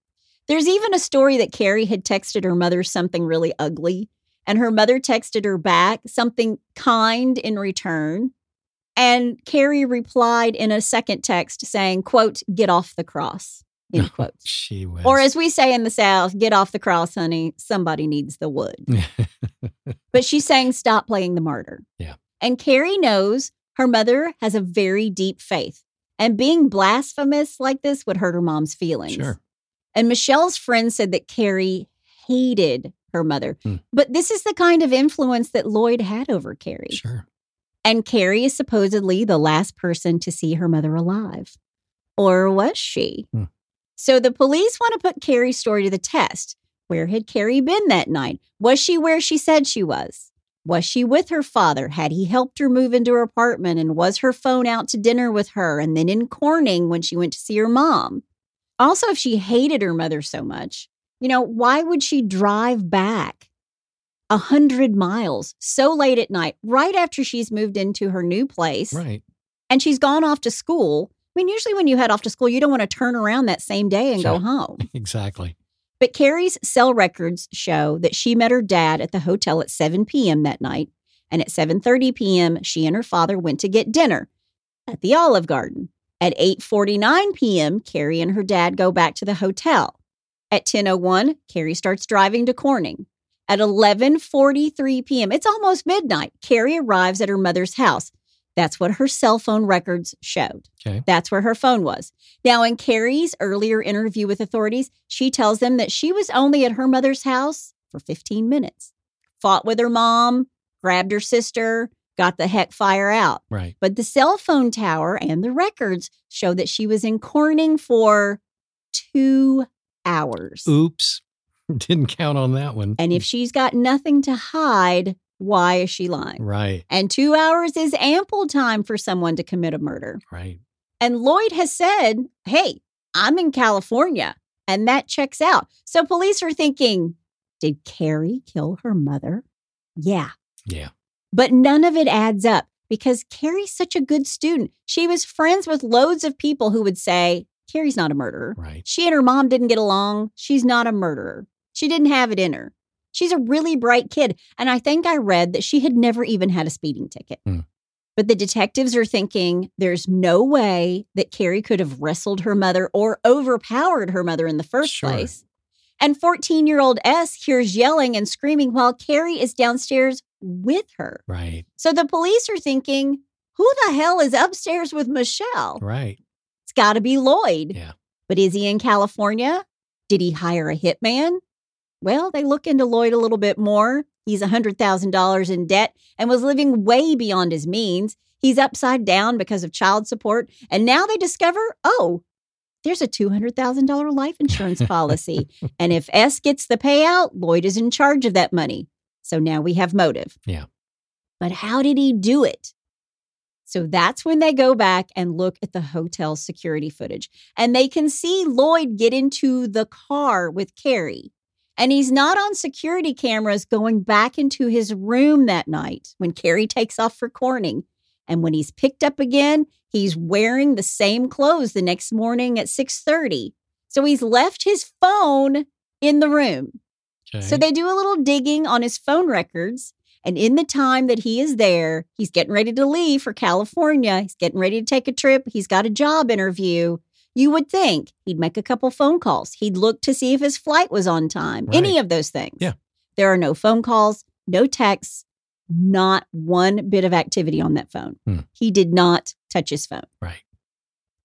There's even a story that Carrie had texted her mother something really ugly, and her mother texted her back something kind in return. And Carrie replied in a second text saying, quote, get off the cross, end quote. She was. Or as we say in the South, get off the cross, honey. Somebody needs the wood. <laughs> But she's saying, stop playing the martyr. Yeah. And Carrie knows her mother has a very deep faith. And being blasphemous like this would hurt her mom's feelings. Sure. And Michelle's friend said that Carrie hated her mother. Hmm. But this is the kind of influence that Lloyd had over Carrie. Sure. And Carrie is supposedly the last person to see her mother alive. Or was she? Hmm. So the police want to put Carrie's story to the test. Where had Carrie been that night? Was she where she said she was? Was she with her father? Had he helped her move into her apartment? And was her phone out to dinner with her? And then in Corning when she went to see her mom? Also, if she hated her mother so much, you know, why would she drive back a hundred miles so late at night, right after she's moved into her new place Right. and she's gone off to school? I mean, usually when you head off to school, you don't want to turn around that same day and go home. <laughs> Exactly. But Carrie's cell records show that she met her dad at the hotel at 7 p.m. that night, and at 7:30 p.m. she and her father went to get dinner at the Olive Garden. At 8:49 p.m., Carrie and her dad go back to the hotel. At 10:01, Carrie starts driving to Corning. At 11:43 p.m., it's almost midnight. Carrie arrives at her mother's house. That's what her cell phone records showed. Okay. That's where her phone was. Now, in Carrie's earlier interview with authorities, she tells them that she was only at her mother's house for 15 minutes, fought with her mom, grabbed her sister, got the heck fire out. Right. But the cell phone tower and the records show that she was in Corning for two hours. Oops. <laughs> Didn't count on that one. And if hmm. she's got nothing to hide, why is she lying? Right. And two hours is ample time for someone to commit a murder. Right. And Lloyd has said, hey, I'm in California. And that checks out. So police are thinking, did Carrie kill her mother? Yeah. Yeah. But none of it adds up because Carrie's such a good student. She was friends with loads of people who would say, Carrie's not a murderer. Right. She and her mom didn't get along. She's not a murderer. She didn't have it in her. She's a really bright kid. And I think I read that she had never even had a speeding ticket. Hmm. But the detectives are thinking there's no way that Carrie could have wrestled her mother or overpowered her mother in the first Sure. place. And 14 year old S hears yelling and screaming while Carrie is downstairs with her. Right. So the police are thinking, who the hell is upstairs with Michelle? Right. It's got to be Lloyd. Yeah. But is he in California? Did he hire a hitman? Well, they look into Lloyd a little bit more. He's $100,000 in debt and was living way beyond his means. He's upside down because of child support. And now they discover, oh, there's a $200,000 life insurance policy. <laughs> and if S gets the payout, Lloyd is in charge of that money. So now we have motive. Yeah. But how did he do it? So that's when they go back and look at the hotel security footage. And they can see Lloyd get into the car with Carrie. And he's not on security cameras going back into his room that night when Carrie takes off for Corning. And when he's picked up again, he's wearing the same clothes the next morning at 6:30. So he's left his phone in the room. Okay. So they do a little digging on his phone records. And in the time that he is there, he's getting ready to leave for California. He's getting ready to take a trip. He's got a job interview. You would think he'd make a couple phone calls. He'd look to see if his flight was on time, any of those things. Yeah. There are no phone calls, no texts, not one bit of activity on that phone. Hmm. He did not touch his phone. right.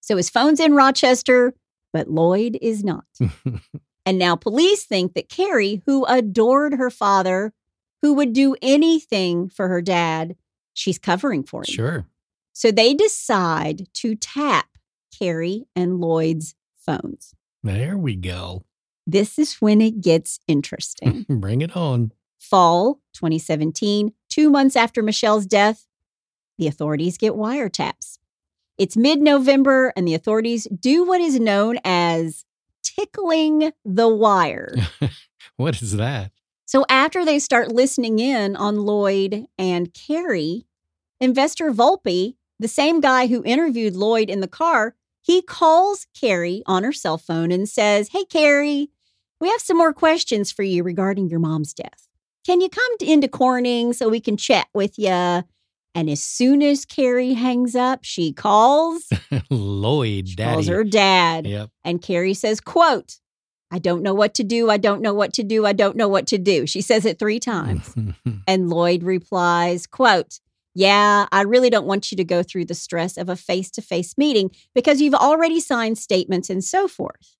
So his phone's in Rochester, but Lloyd is not. <laughs> And now police think that Carrie, who adored her father, who would do anything for her dad, she's covering for him. sure. So they decide to tap Carrie and Lloyd's phones. There we go. This is when it gets interesting. <laughs> Bring it on. Fall 2017, two months after Michelle's death, the authorities get wiretaps. It's mid November, and the authorities do what is known as tickling the wire. <laughs> What is that? So after they start listening in on Lloyd and Carrie, investor Volpe, the same guy who interviewed Lloyd in the car, he calls Carrie on her cell phone and says, Hey, Carrie, we have some more questions for you regarding your mom's death. Can you come into Corning so we can chat with you? And as soon as Carrie hangs up, she calls, <laughs> Lloyd, she daddy. calls her dad. Yep. And Carrie says, quote, I don't know what to do. I don't know what to do. I don't know what to do. She says it three times. <laughs> And Lloyd replies, quote, yeah, I really don't want you to go through the stress of a face to face meeting because you've already signed statements and so forth.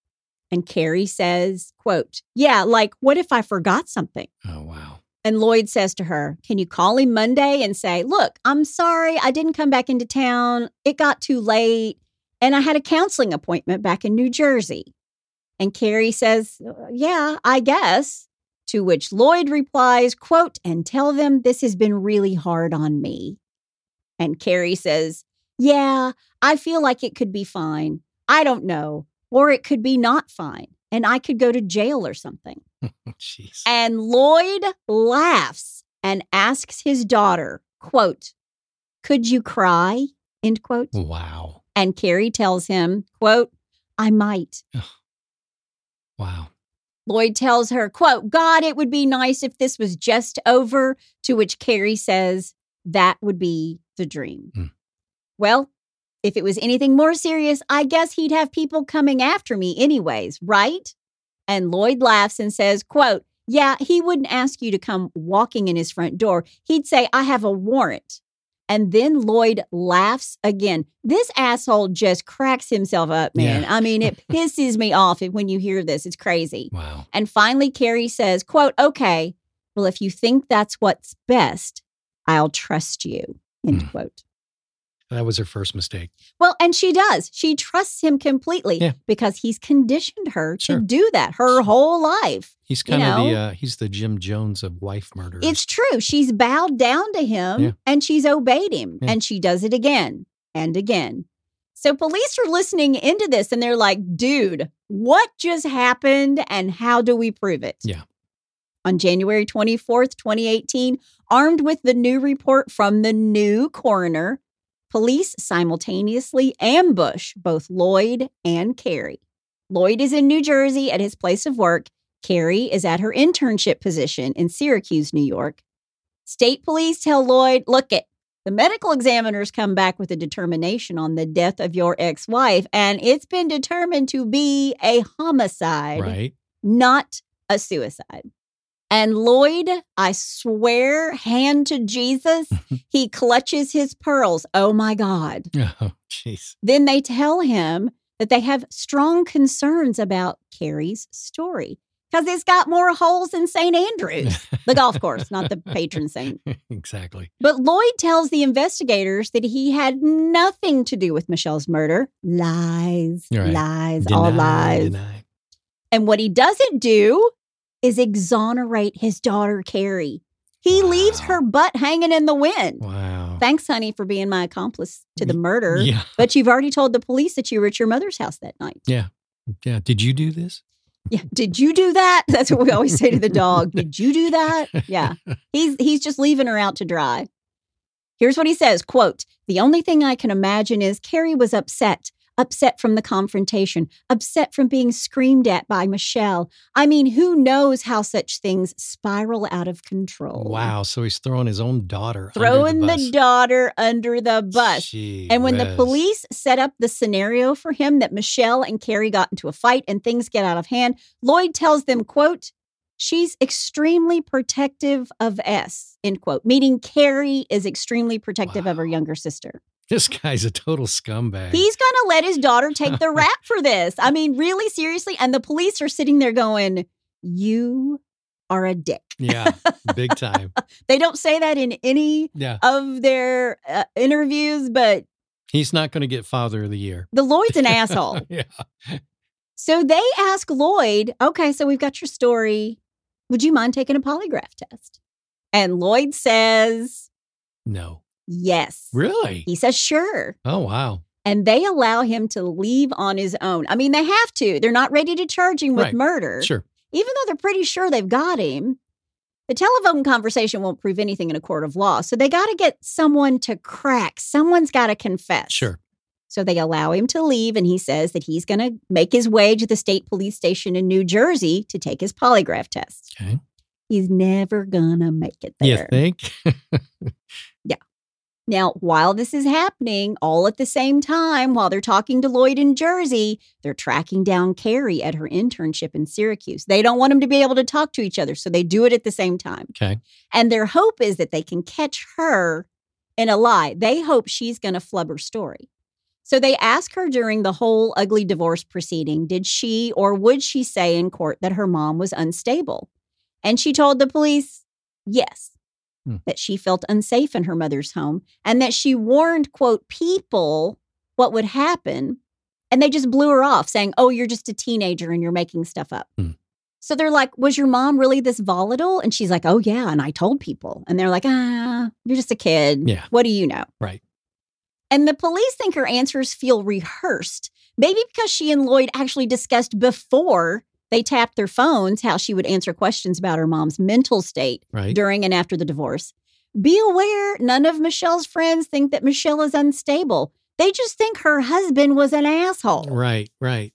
And Carrie says, quote, yeah, like, what if I forgot something? oh, wow. And Lloyd says to her, Can you call him Monday and say, Look, I'm sorry, I didn't come back into town. It got too late. And I had a counseling appointment back in New Jersey. And Carrie says, "Uh, Yeah, I guess. To which Lloyd replies, quote, and tell them this has been really hard on me. And Carrie says, Yeah, I feel like it could be fine. I don't know. Or it could be not fine. And I could go to jail or something. <laughs> Jeez. And Lloyd laughs and asks his daughter, quote, could you cry? End quote. Wow. And Carrie tells him, quote, I might. Wow. Lloyd tells her, quote, God, it would be nice if this was just over. To which Carrie says, that would be the dream. Hmm. Well, if it was anything more serious, I guess he'd have people coming after me anyways, right? And Lloyd laughs and says, quote, yeah, he wouldn't ask you to come walking in his front door. He'd say, I have a warrant. And then Lloyd laughs again. This asshole just cracks himself up, man. Yeah. I mean, it <laughs> pisses me off when you hear this. It's crazy. Wow. And finally, Carrie says, quote, okay, well, if you think that's what's best, I'll trust you, end Hmm. quote. That was her first mistake. Well, and she does. She trusts him completely Yeah. because he's conditioned her to do that her whole life. He's You kind of the uh, he's the Jim Jones of wife murder. It's true. She's bowed down to him Yeah. and she's obeyed him Yeah. and she does it again and again. So police are listening into this and they're like, dude, what just happened and how do we prove it? Yeah. On January 24th, 2018, armed with the new report from the new coroner, police simultaneously ambush both Lloyd and Carrie. Lloyd is in New Jersey at his place of work. Carrie is at her internship position in Syracuse, New York. State police tell Lloyd, look it, the medical examiners come back with a determination on the death of your ex-wife, and it's been determined to be a homicide, right. not a suicide. And Lloyd, I swear, hand to Jesus, <laughs> he clutches his pearls. Oh my God. <laughs> Oh, jeez. Then they tell him that they have strong concerns about Carrie's story because it's got more holes than St. Andrews, <laughs> the golf course, not the patron saint. exactly. But Lloyd tells the investigators that he had nothing to do with Michelle's murder. Lies, Right. lies, all lies. deny. And what he doesn't do is exonerate his daughter, Carrie. He leaves her butt hanging in the wind. Wow. Thanks, honey, for being my accomplice to the murder. Yeah. But you've already told the police that you were at your mother's house that night. Yeah. Yeah. Did you do this? Yeah. Did you do that? <laughs> That's what we always say to the dog. <laughs> Did you do that? Yeah. He's he's just leaving her out to dry. Here's what he says, quote, "The only thing I can imagine is Carrie was upset, upset from the confrontation, upset from being screamed at by Michelle. I mean, who knows how such things spiral out of control." Wow. So he's throwing his own daughter. Throwing the, the, daughter under the bus. Gee And when the police set up the scenario for him that Michelle and Carrie got into a fight and things get out of hand, Lloyd tells them, quote, she's extremely protective of S, end quote, meaning Carrie is extremely protective of her younger sister. This guy's a total scumbag. He's going to let his daughter take the <laughs> rap for this. I mean, really, seriously. And the police are sitting there going, you are a dick. yeah. Big time. <laughs> They don't say that in any Yeah. of their uh, interviews, but He's not going to get father of the year. the Lloyd's an <laughs> asshole. yeah. So they ask Lloyd, okay, so we've got your story. Would you mind taking a polygraph test? And Lloyd says, No. Yes. Really? He says, sure. Oh, wow. And they allow him to leave on his own. I mean, they have to. They're not ready to charge him with Right. murder, Sure. even though they're pretty sure they've got him. The telephone conversation won't prove anything in a court of law. So they got to get someone to crack. Someone's got to confess. Sure. So they allow him to leave, and he says that he's going to make his way to the state police station in New Jersey to take his polygraph test. Okay. He's never going to make it there. You think? <laughs> Now, while this is happening, all at the same time, while they're talking to Lloyd in Jersey, they're tracking down Carrie at her internship in Syracuse. They don't want them to be able to talk to each other, so they do it at the same time. Okay. And their hope is that they can catch her in a lie. They hope she's going to flub her story. So they ask her during the whole ugly divorce proceeding did she or would she say in court that her mom was unstable? And she told the police yes, Hmm. that she felt unsafe in her mother's home and that she warned, quote, people what would happen. And they just blew her off saying, oh, you're just a teenager and you're making stuff up. Hmm. So they're like, was your mom really this volatile? And she's like, oh, yeah. And I told people. And they're like, ah, you're just a kid. Yeah. What do you know? Right. And the police think her answers feel rehearsed, maybe because she and Lloyd actually discussed before they tapped their phones how she would answer questions about her mom's mental state Right. during and after the divorce. Be aware, none of Michelle's friends think that Michelle is unstable. They just think her husband was an asshole. Right. Right.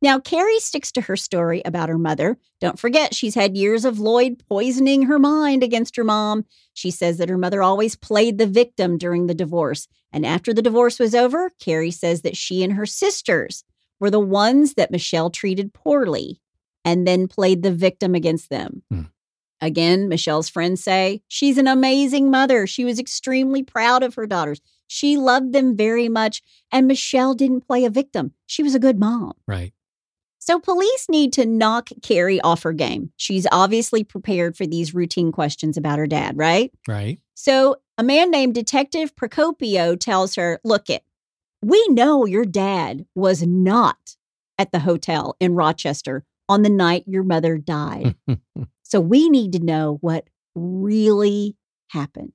Now, Carrie sticks to her story about her mother. Don't forget, she's had years of Lloyd poisoning her mind against her mom. She says that her mother always played the victim during the divorce. And after the divorce was over, Carrie says that she and her sisters were the ones that Michelle treated poorly and then played the victim against them. Hmm. Again, Michelle's friends say she's an amazing mother. She was extremely proud of her daughters. She loved them very much. And Michelle didn't play a victim. She was a good mom. Right. So police need to knock Carrie off her game. She's obviously prepared for these routine questions about her dad, right? Right. So a man named Detective Procopio tells her, look it, we know your dad was not at the hotel in Rochester on the night your mother died. <laughs> so we need to know what really happened.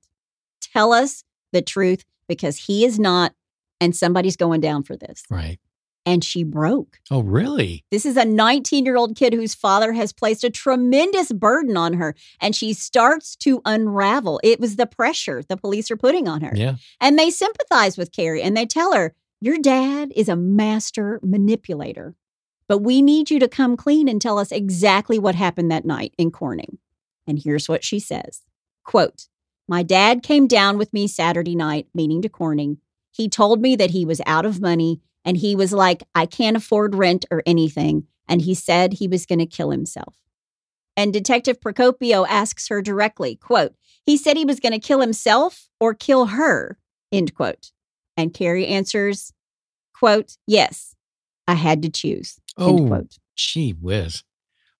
Tell us the truth because he is not, and somebody's going down for this. right. And she broke. Oh, really? This is a 19 year old kid whose father has placed a tremendous burden on her, and she starts to unravel. It was the pressure the police are putting on her. Yeah. And they sympathize with Carrie and they tell her, Your dad is a master manipulator, but we need you to come clean and tell us exactly what happened that night in Corning. And here's what she says Quote, My dad came down with me Saturday night, meaning to Corning. He told me that he was out of money and he was like, I can't afford rent or anything. And he said he was going to kill himself. And Detective Procopio asks her directly, quote, he said he was going to kill himself or kill her, end quote. And Carrie answers, quote, yes, I had to choose, end Oh, quote. gee whiz.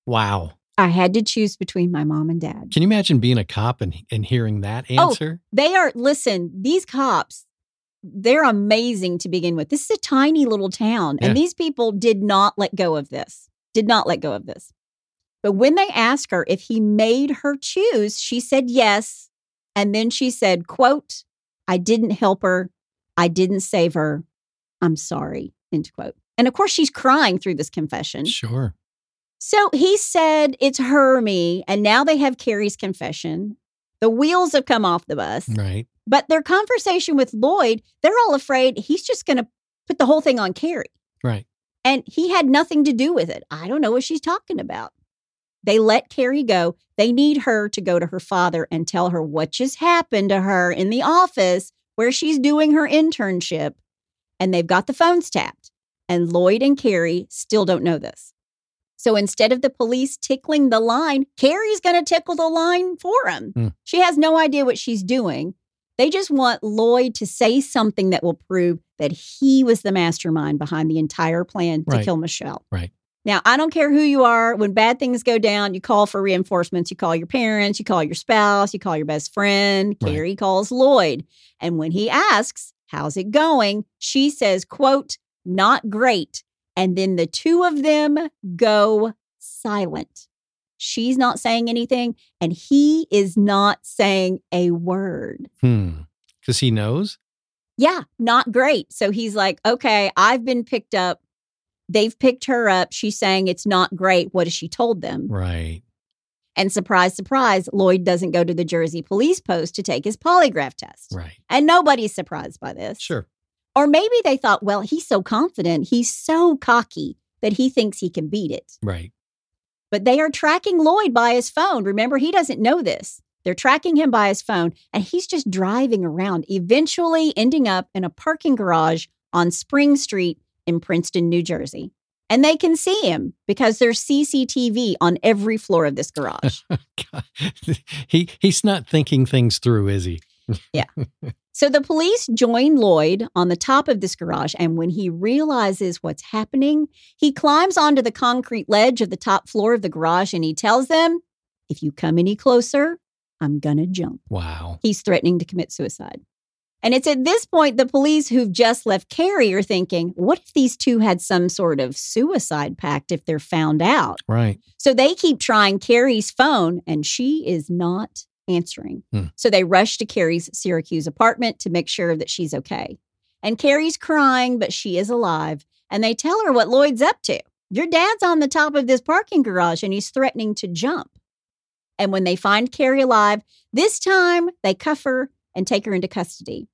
Wow. I had to choose between my mom and dad. Can you imagine being a cop and, and hearing that Oh, answer? They are, listen, these cops, they're amazing to begin with. This is a tiny little town, Yeah. and these people did not let go of this, did not let go of this. But when they asked her if he made her choose, she said yes. And then she said, quote, I didn't help her. I didn't save her. I'm sorry, end quote. And of course, she's crying through this confession. Sure. So he said, It's her, me. And now they have Carrie's confession. The wheels have come off the bus. Right. But their conversation with Lloyd, they're all afraid he's just going to put the whole thing on Carrie. Right. And he had nothing to do with it. I don't know what she's talking about. They let Carrie go. They need her to go to her father and tell her what just happened to her in the office where she's doing her internship. And they've got the phones tapped. And Lloyd and Carrie still don't know this. So instead of the police tickling the line, Carrie's going to tickle the line for him. Hmm. She has no idea what she's doing. They just want Lloyd to say something that will prove that he was the mastermind behind the entire plan to Right. kill Michelle. Right. Now, I don't care who you are. When bad things go down, you call for reinforcements. You call your parents, you call your spouse, you call your best friend. Right. Carrie calls Lloyd. And when he asks, How's it going? She says, quote, not great. And then the two of them go silent. She's not saying anything, and he is not saying a word. Hmm. Because he knows. Yeah, not great. So he's like, okay, I've been picked up. They've picked her up. She's saying it's not great. What has she told them? Right. And surprise, surprise, Lloyd doesn't go to the Jersey police post to take his polygraph test. Right. And nobody's surprised by this. Sure. Or maybe they thought, well, he's so confident, he's so cocky that he thinks he can beat it. Right. But they are tracking Lloyd by his phone. Remember, he doesn't know this. They're tracking him by his phone, and he's just driving around, eventually ending up in a parking garage on Spring Street in Princeton, New Jersey. And they can see him because there's CCTV on every floor of this garage. <laughs> <laughs> He he's not thinking things through, is he? <laughs> So the police join Lloyd on the top of this garage, and when he realizes what's happening, he climbs onto the concrete ledge of the top floor of the garage and he tells them, If you come any closer, I'm gonna jump. Wow. He's threatening to commit suicide. And it's at this point the police who've just left Carrie are thinking, what if these two had some sort of suicide pact if they're found out? Right. So they keep trying Carrie's phone and she is not answering. Hmm. So they rush to Carrie's Syracuse apartment to make sure that she's okay. And Carrie's crying, but she is alive. And they tell her what Lloyd's up to. Your dad's on the top of this parking garage and he's threatening to jump. And when they find Carrie alive, this time they cuff her and take her into custody.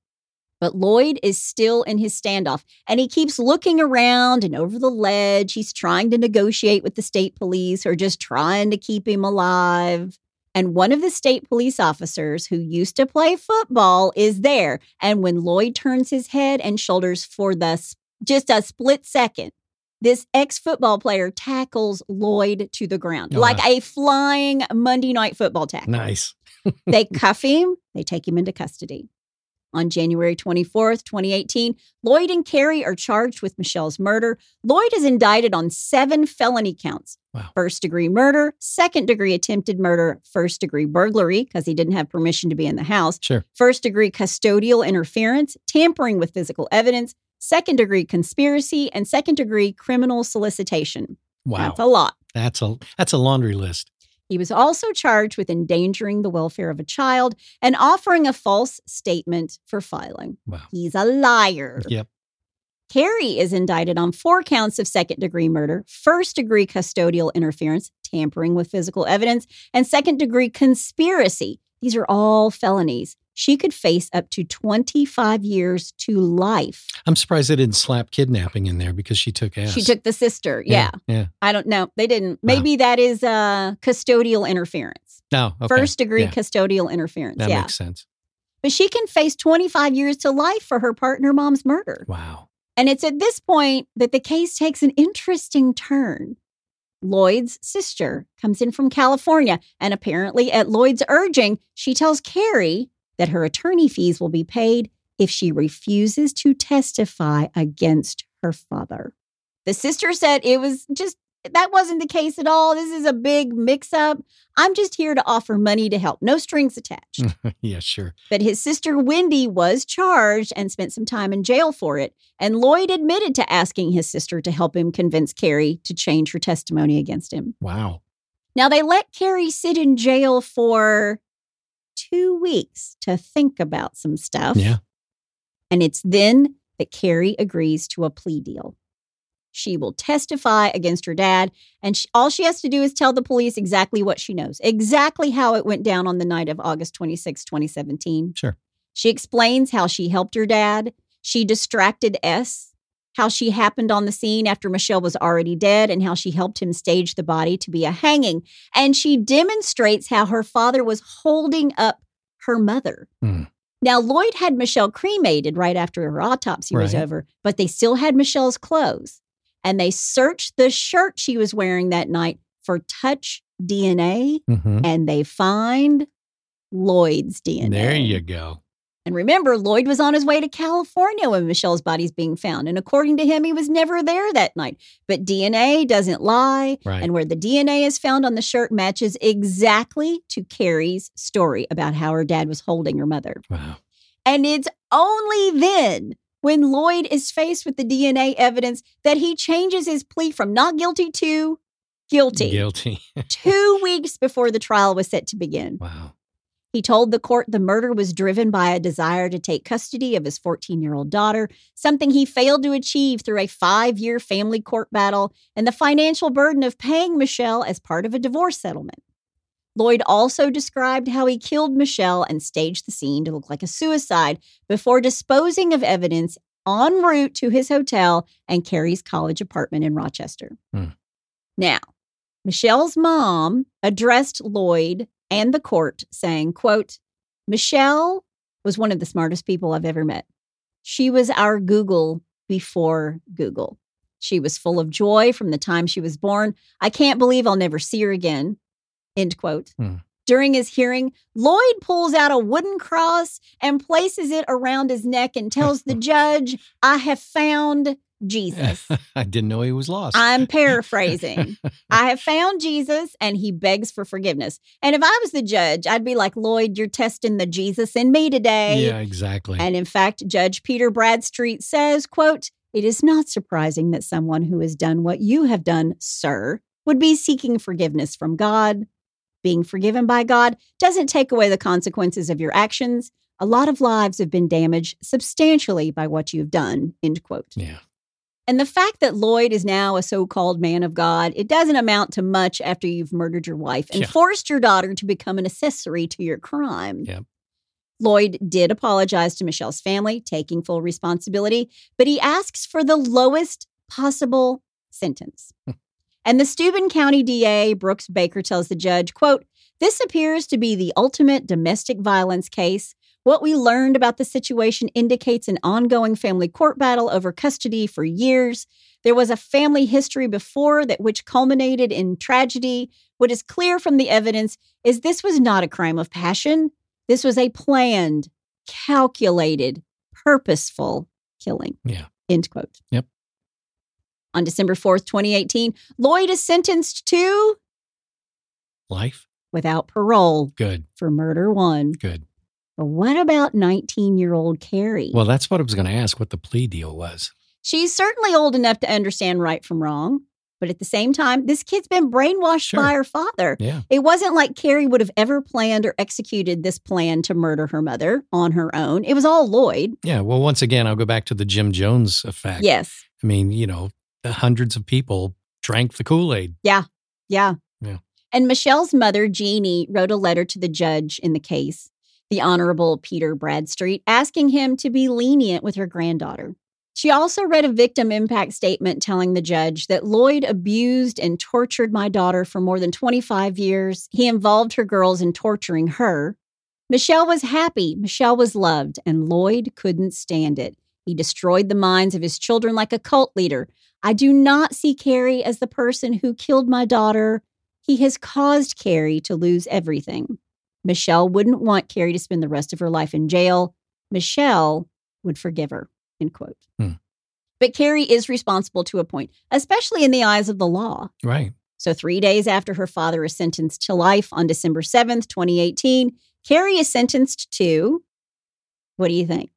But Lloyd is still in his standoff and he keeps looking around and over the ledge. He's trying to negotiate with the state police or just trying to keep him alive. And one of the state police officers who used to play football is there. And when Lloyd turns his head and shoulders for the just a split second, this ex football player tackles Lloyd to the ground Oh, like wow. a flying Monday night football tackle Nice. <laughs> they cuff him, they take him into custody. On January 24th, 2018, Lloyd and Carrie are charged with Michelle's murder. Lloyd is indicted on seven felony counts Wow. first degree murder, second degree attempted murder, first degree burglary, because he didn't have permission to be in the house, Sure. first degree custodial interference, tampering with physical evidence, second degree conspiracy, and second degree criminal solicitation. Wow. That's a lot. That's a that's a laundry list. He was also charged with endangering the welfare of a child and offering a false statement for filing. Wow. He's a liar. Yep. Carrie is indicted on four counts of second degree murder, first degree custodial interference, tampering with physical evidence, and second degree conspiracy. These are all felonies. She could face up to 25 years to life. I'm surprised they didn't slap kidnapping in there because she took ass. She took the sister. Yeah. Yeah. I don't know. They didn't. Maybe that is uh, custodial interference. No. Okay. First degree Yeah. custodial interference. That yeah. makes sense. But she can face 25 years to life for her partner mom's murder. Wow. And it's at this point that the case takes an interesting turn. Lloyd's sister comes in from California, and apparently, at Lloyd's urging, she tells Carrie that her attorney fees will be paid if she refuses to testify against her father. The sister said it was just that wasn't the case at all. This is a big mix up. I'm just here to offer money to help, no strings attached. <laughs> yeah, sure. But his sister Wendy was charged and spent some time in jail for it. And Lloyd admitted to asking his sister to help him convince Carrie to change her testimony against him. Wow. Now, they let Carrie sit in jail for two weeks to think about some stuff. Yeah. And it's then that Carrie agrees to a plea deal. She will testify against her dad, and she, all she has to do is tell the police exactly what she knows, exactly how it went down on the night of August 26, 2017. Sure. She explains how she helped her dad. She distracted S, how she happened on the scene after Michelle was already dead, and how she helped him stage the body to be a hanging. And she demonstrates how her father was holding up her mother. Hmm. Now, Lloyd had Michelle cremated right after her autopsy was over, but they still had Michelle's clothes. And they searched the shirt she was wearing that night for touch DNA, hmm and they find Lloyd's DNA. There you go. And remember, Lloyd was on his way to California when Michelle's body's being found. And according to him, he was never there that night. But DNA doesn't lie. Right. And where the DNA is found on the shirt matches exactly to Carrie's story about how her dad was holding her mother. Wow. And it's only then, when Lloyd is faced with the DNA evidence, that he changes his plea from not guilty to guilty. Guilty. <laughs> Two weeks before the trial was set to begin. wow. He told the court the murder was driven by a desire to take custody of his 14 year old daughter, something he failed to achieve through a five year family court battle and the financial burden of paying Michelle as part of a divorce settlement. Lloyd also described how he killed Michelle and staged the scene to look like a suicide before disposing of evidence en route to his hotel and Carrie's college apartment in Rochester. Hmm. Now, Michelle's mom addressed Lloyd and the court saying, quote, Michelle was one of the smartest people I've ever met. She was our Google before Google. She was full of joy from the time she was born. I can't believe I'll never see her again. End quote. Hmm. During his hearing, Lloyd pulls out a wooden cross and places it around his neck and tells the <laughs> judge, I have found Jesus. <laughs> I didn't know he was lost. I'm paraphrasing. <laughs> I have found Jesus and he begs for forgiveness. And if I was the judge, I'd be like, Lloyd, you're testing the Jesus in me today. yeah, exactly. And in fact, Judge Peter Bradstreet says, quote, it is not surprising that someone who has done what you have done, sir, would be seeking forgiveness from God. Being forgiven by God doesn't take away the consequences of your actions. A lot of lives have been damaged substantially by what you've done, end quote. yeah. And the fact that Lloyd is now a so called man of God, it doesn't amount to much after you've murdered your wife and Yeah. forced your daughter to become an accessory to your crime. Yep. Lloyd did apologize to Michelle's family, taking full responsibility, but he asks for the lowest possible sentence. Hmm. and the Steuben County DA, Brooks Baker, tells the judge, quote, this appears to be the ultimate domestic violence case. What we learned about the situation indicates an ongoing family court battle over custody for years. There was a family history before that which culminated in tragedy. What is clear from the evidence is this was not a crime of passion. This was a planned, calculated, purposeful killing. Yeah. End quote. Yep. On December 4th, 2018, Lloyd is sentenced to Life? without parole Good. for murder one. Good. But what about 19 year old Carrie? Well, that's what I was going to ask what the plea deal was. She's certainly old enough to understand right from wrong. But at the same time, this kid's been brainwashed Sure. by her father. Yeah. It wasn't like Carrie would have ever planned or executed this plan to murder her mother on her own. It was all Lloyd. Yeah. Well, once again, I'll go back to the Jim Jones effect. Yes. I mean, you know, the hundreds of people drank the Kool Aid. Yeah. Yeah. Yeah. And Michelle's mother, Jeannie, wrote a letter to the judge in the case, the Honorable Peter Bradstreet, asking him to be lenient with her granddaughter. She also read a victim impact statement telling the judge that Lloyd abused and tortured my daughter for more than 25 years. He involved her girls in torturing her. Michelle was happy, Michelle was loved, and Lloyd couldn't stand it. He destroyed the minds of his children like a cult leader. I do not see Carrie as the person who killed my daughter. He has caused Carrie to lose everything. Michelle wouldn't want Carrie to spend the rest of her life in jail. Michelle would forgive her. End quote. Hmm. But Carrie is responsible to a point, especially in the eyes of the law. Right. So, three days after her father is sentenced to life on December 7th, 2018, Carrie is sentenced to what do you think?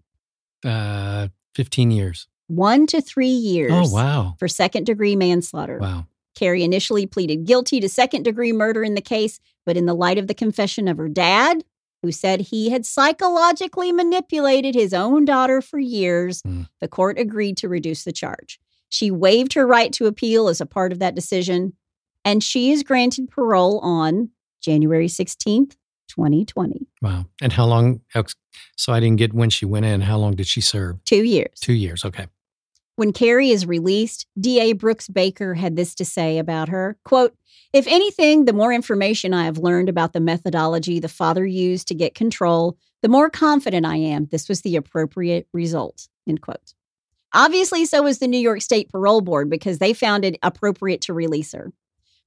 Uh, 15 years. One to three years Oh, wow. for second degree manslaughter. Wow. Carrie initially pleaded guilty to second degree murder in the case, but in the light of the confession of her dad, who said he had psychologically manipulated his own daughter for years, Hmm. the court agreed to reduce the charge. She waived her right to appeal as a part of that decision, and she is granted parole on January 16th, 2020. Wow. And how long? So I didn't get when she went in. How long did she serve? Two years. Two years. Okay. When Carrie is released, DA Brooks Baker had this to say about her quote, If anything, the more information I have learned about the methodology the father used to get control, the more confident I am this was the appropriate result. End quote. Obviously, so was the New York State Parole Board because they found it appropriate to release her.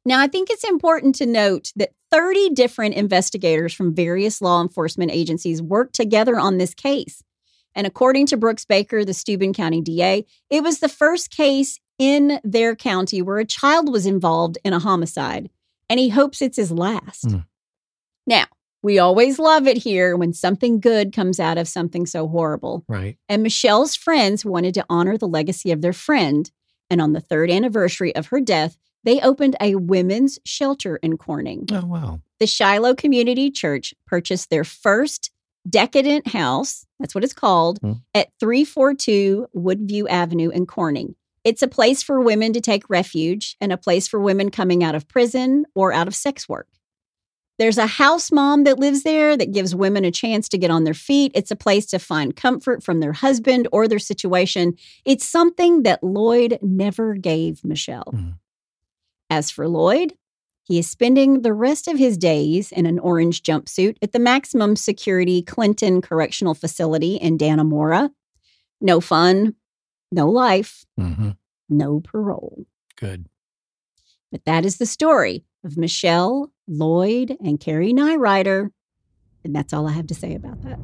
Now, I think it's important to note that 30 different investigators from various law enforcement agencies worked together on this case. And according to Brooks Baker, the Steuben County DA, it was the first case in their county where a child was involved in a homicide, and he hopes it's his last. Hmm. Now, we always love it here when something good comes out of something so horrible. Right. And Michelle's friends wanted to honor the legacy of their friend. And on the third anniversary of her death, they opened a women's shelter in Corning. Oh, wow. The Shiloh Community Church purchased their first decadent house, that's what it's called, Hmm. at 342 Woodview Avenue in Corning. It's a place for women to take refuge and a place for women coming out of prison or out of sex work. There's a house mom that lives there that gives women a chance to get on their feet. It's a place to find comfort from their husband or their situation. It's something that Lloyd never gave Michelle. Mhm. As for Lloyd, he is spending the rest of his days in an orange jumpsuit at the maximum security Clinton Correctional Facility in Dannemora. No fun, no life, hmm no parole. Good. But that is the story of Michelle, Lloyd, and Carrie Neurauter. And that's all I have to say about that.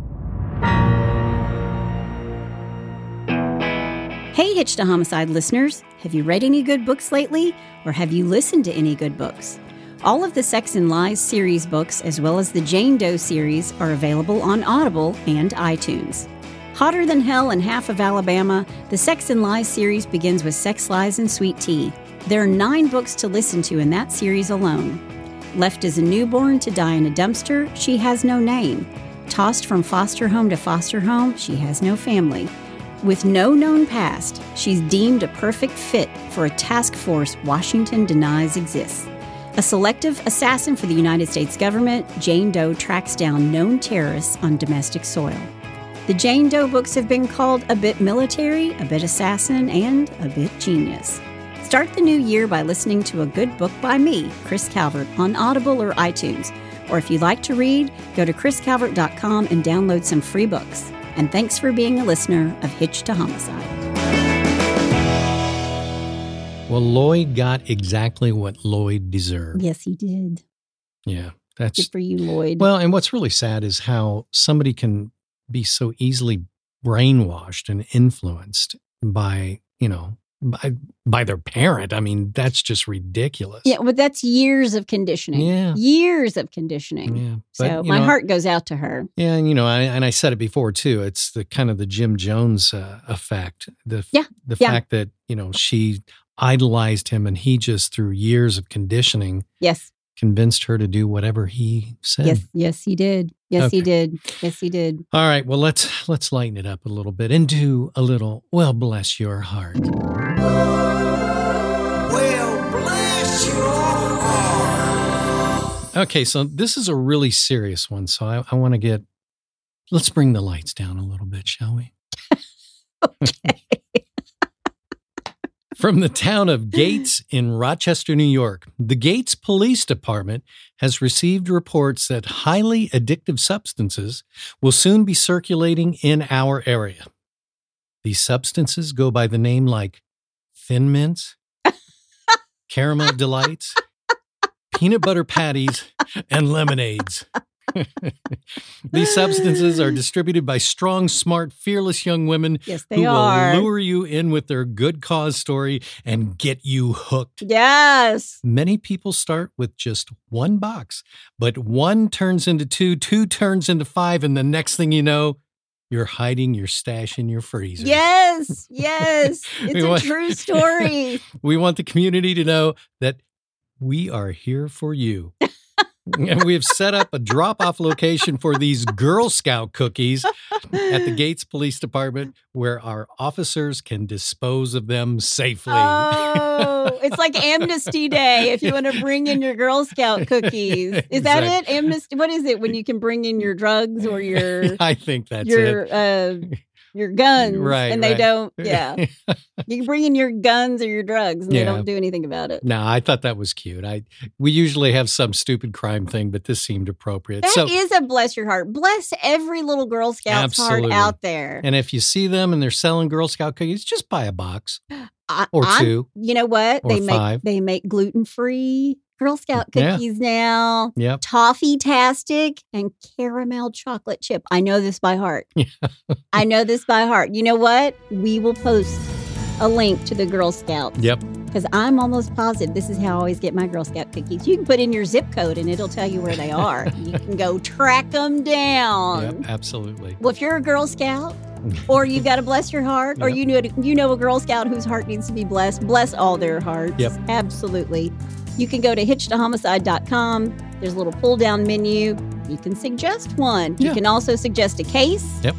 Hey, Hitch to Homicide listeners. Have you read any good books lately? Or have you listened to any good books? All of the Sex and Lies series books, as well as the Jane Doe series, are available on Audible and iTunes. Hotter than hell in half of Alabama, the Sex and Lies series begins with Sex, Lies, and Sweet Tea. There are nine books to listen to in that series alone. Left as a newborn to die in a dumpster, she has no name. Tossed from foster home to foster home, she has no family. With no known past, she's deemed a perfect fit for a task force Washington denies exists. A selective assassin for the United States government, Jane Doe tracks down known terrorists on domestic soil. The Jane Doe books have been called a bit military, a bit assassin, and a bit genius. Start the new year by listening to a good book by me, Chris Calvert, on Audible or iTunes. Or if you like to read, go to chriscalvert.com and download some free books. And thanks for being a listener of Hitch to Homicide. Well, Lloyd got exactly what Lloyd deserved. Yes, he did. Yeah. That's Good for you, Lloyd. Well, and what's really sad is how somebody can be so easily brainwashed and influenced by, you know, by by their parent. I mean, that's just ridiculous. yeah, but that's years of conditioning. Yeah. Years of conditioning. Yeah. So But, you my know, heart goes out to her. Yeah, and you know, I, and I said it before too. It's the kind of the Jim Jones uh, effect. The Yeah, the yeah. fact that you know she idolized him, and he just through years of conditioning Yes. convinced her to do whatever he said. Yes. Yes, he did. Yes, he did. Yes, he did. All right, well let's let's lighten it up a little bit and do a little. Well, bless your heart. Well, bless your heart. Okay, so this is a really serious one. So I, I want to get. Let's bring the lights down a little bit, shall we? <laughs> From the town of Gates in Rochester, New York, the Gates Police Department has received reports that highly addictive substances will soon be circulating in our area. These substances go by the name like Thin Mints, Caramel Delights, Peanut Butter Patties, and Lemonades. <laughs> These substances are distributed by strong, smart, fearless young women Yes, they who are. will lure you in with their good cause story and get you hooked. yes. Many people start with just one box, but one turns into two, two turns into five, and the next thing you know, you're hiding your stash in your freezer. Yes. <laughs> Yes. It's We a want- true <laughs> story. We want the community to know that we are here for you. And we have set up a drop off location for these Girl Scout cookies at the Gates Police Department where our officers can dispose of them safely. Oh, it's like Amnesty Day if you want to bring in your Girl Scout cookies. Is that it? Amnesty. What is it when you can bring in your drugs or your <laughs> I think that's your it. uh your guns Right, and they right. don't <laughs> yeah you can bring in your guns or your drugs and they don't do anything about it No, I thought that was cute. I we usually have some stupid crime thing, but this seemed appropriate. That is so, a bless your heart bless every little girl scout's Absolutely. heart out there and if you see them and they're selling Girl Scout cookies, just buy a box <gasps> I- or I'm- two. you know what they make they make gluten-free girl scout Yeah. cookies now Yep. Toffee-tastic and caramel chocolate chip. I know this by heart. <laughs> I know this by heart. You know what? We will post a link to the Girl Scouts. Yep. Because I'm almost positive this is how I always get my Girl Scout cookies. You can put in your zip code and it'll tell you where they are. <laughs> you can go track them down. Yep. Absolutely. Well, if you're a Girl Scout, or you've <laughs> got to bless your heart, or Yep. you know you know a Girl Scout whose heart needs to be blessed, bless all their hearts. Yep. Absolutely. You can go to hitchtohomicide.com. There's a little pull down menu. You can suggest one. You can also suggest a case. Yep.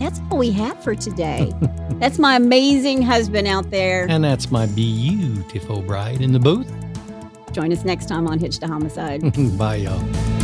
That's all we have for today. <laughs> That's my amazing husband out there. And that's my beautiful bride in the booth. Join us next time on Hitch to Homicide. <laughs> Bye, y'all.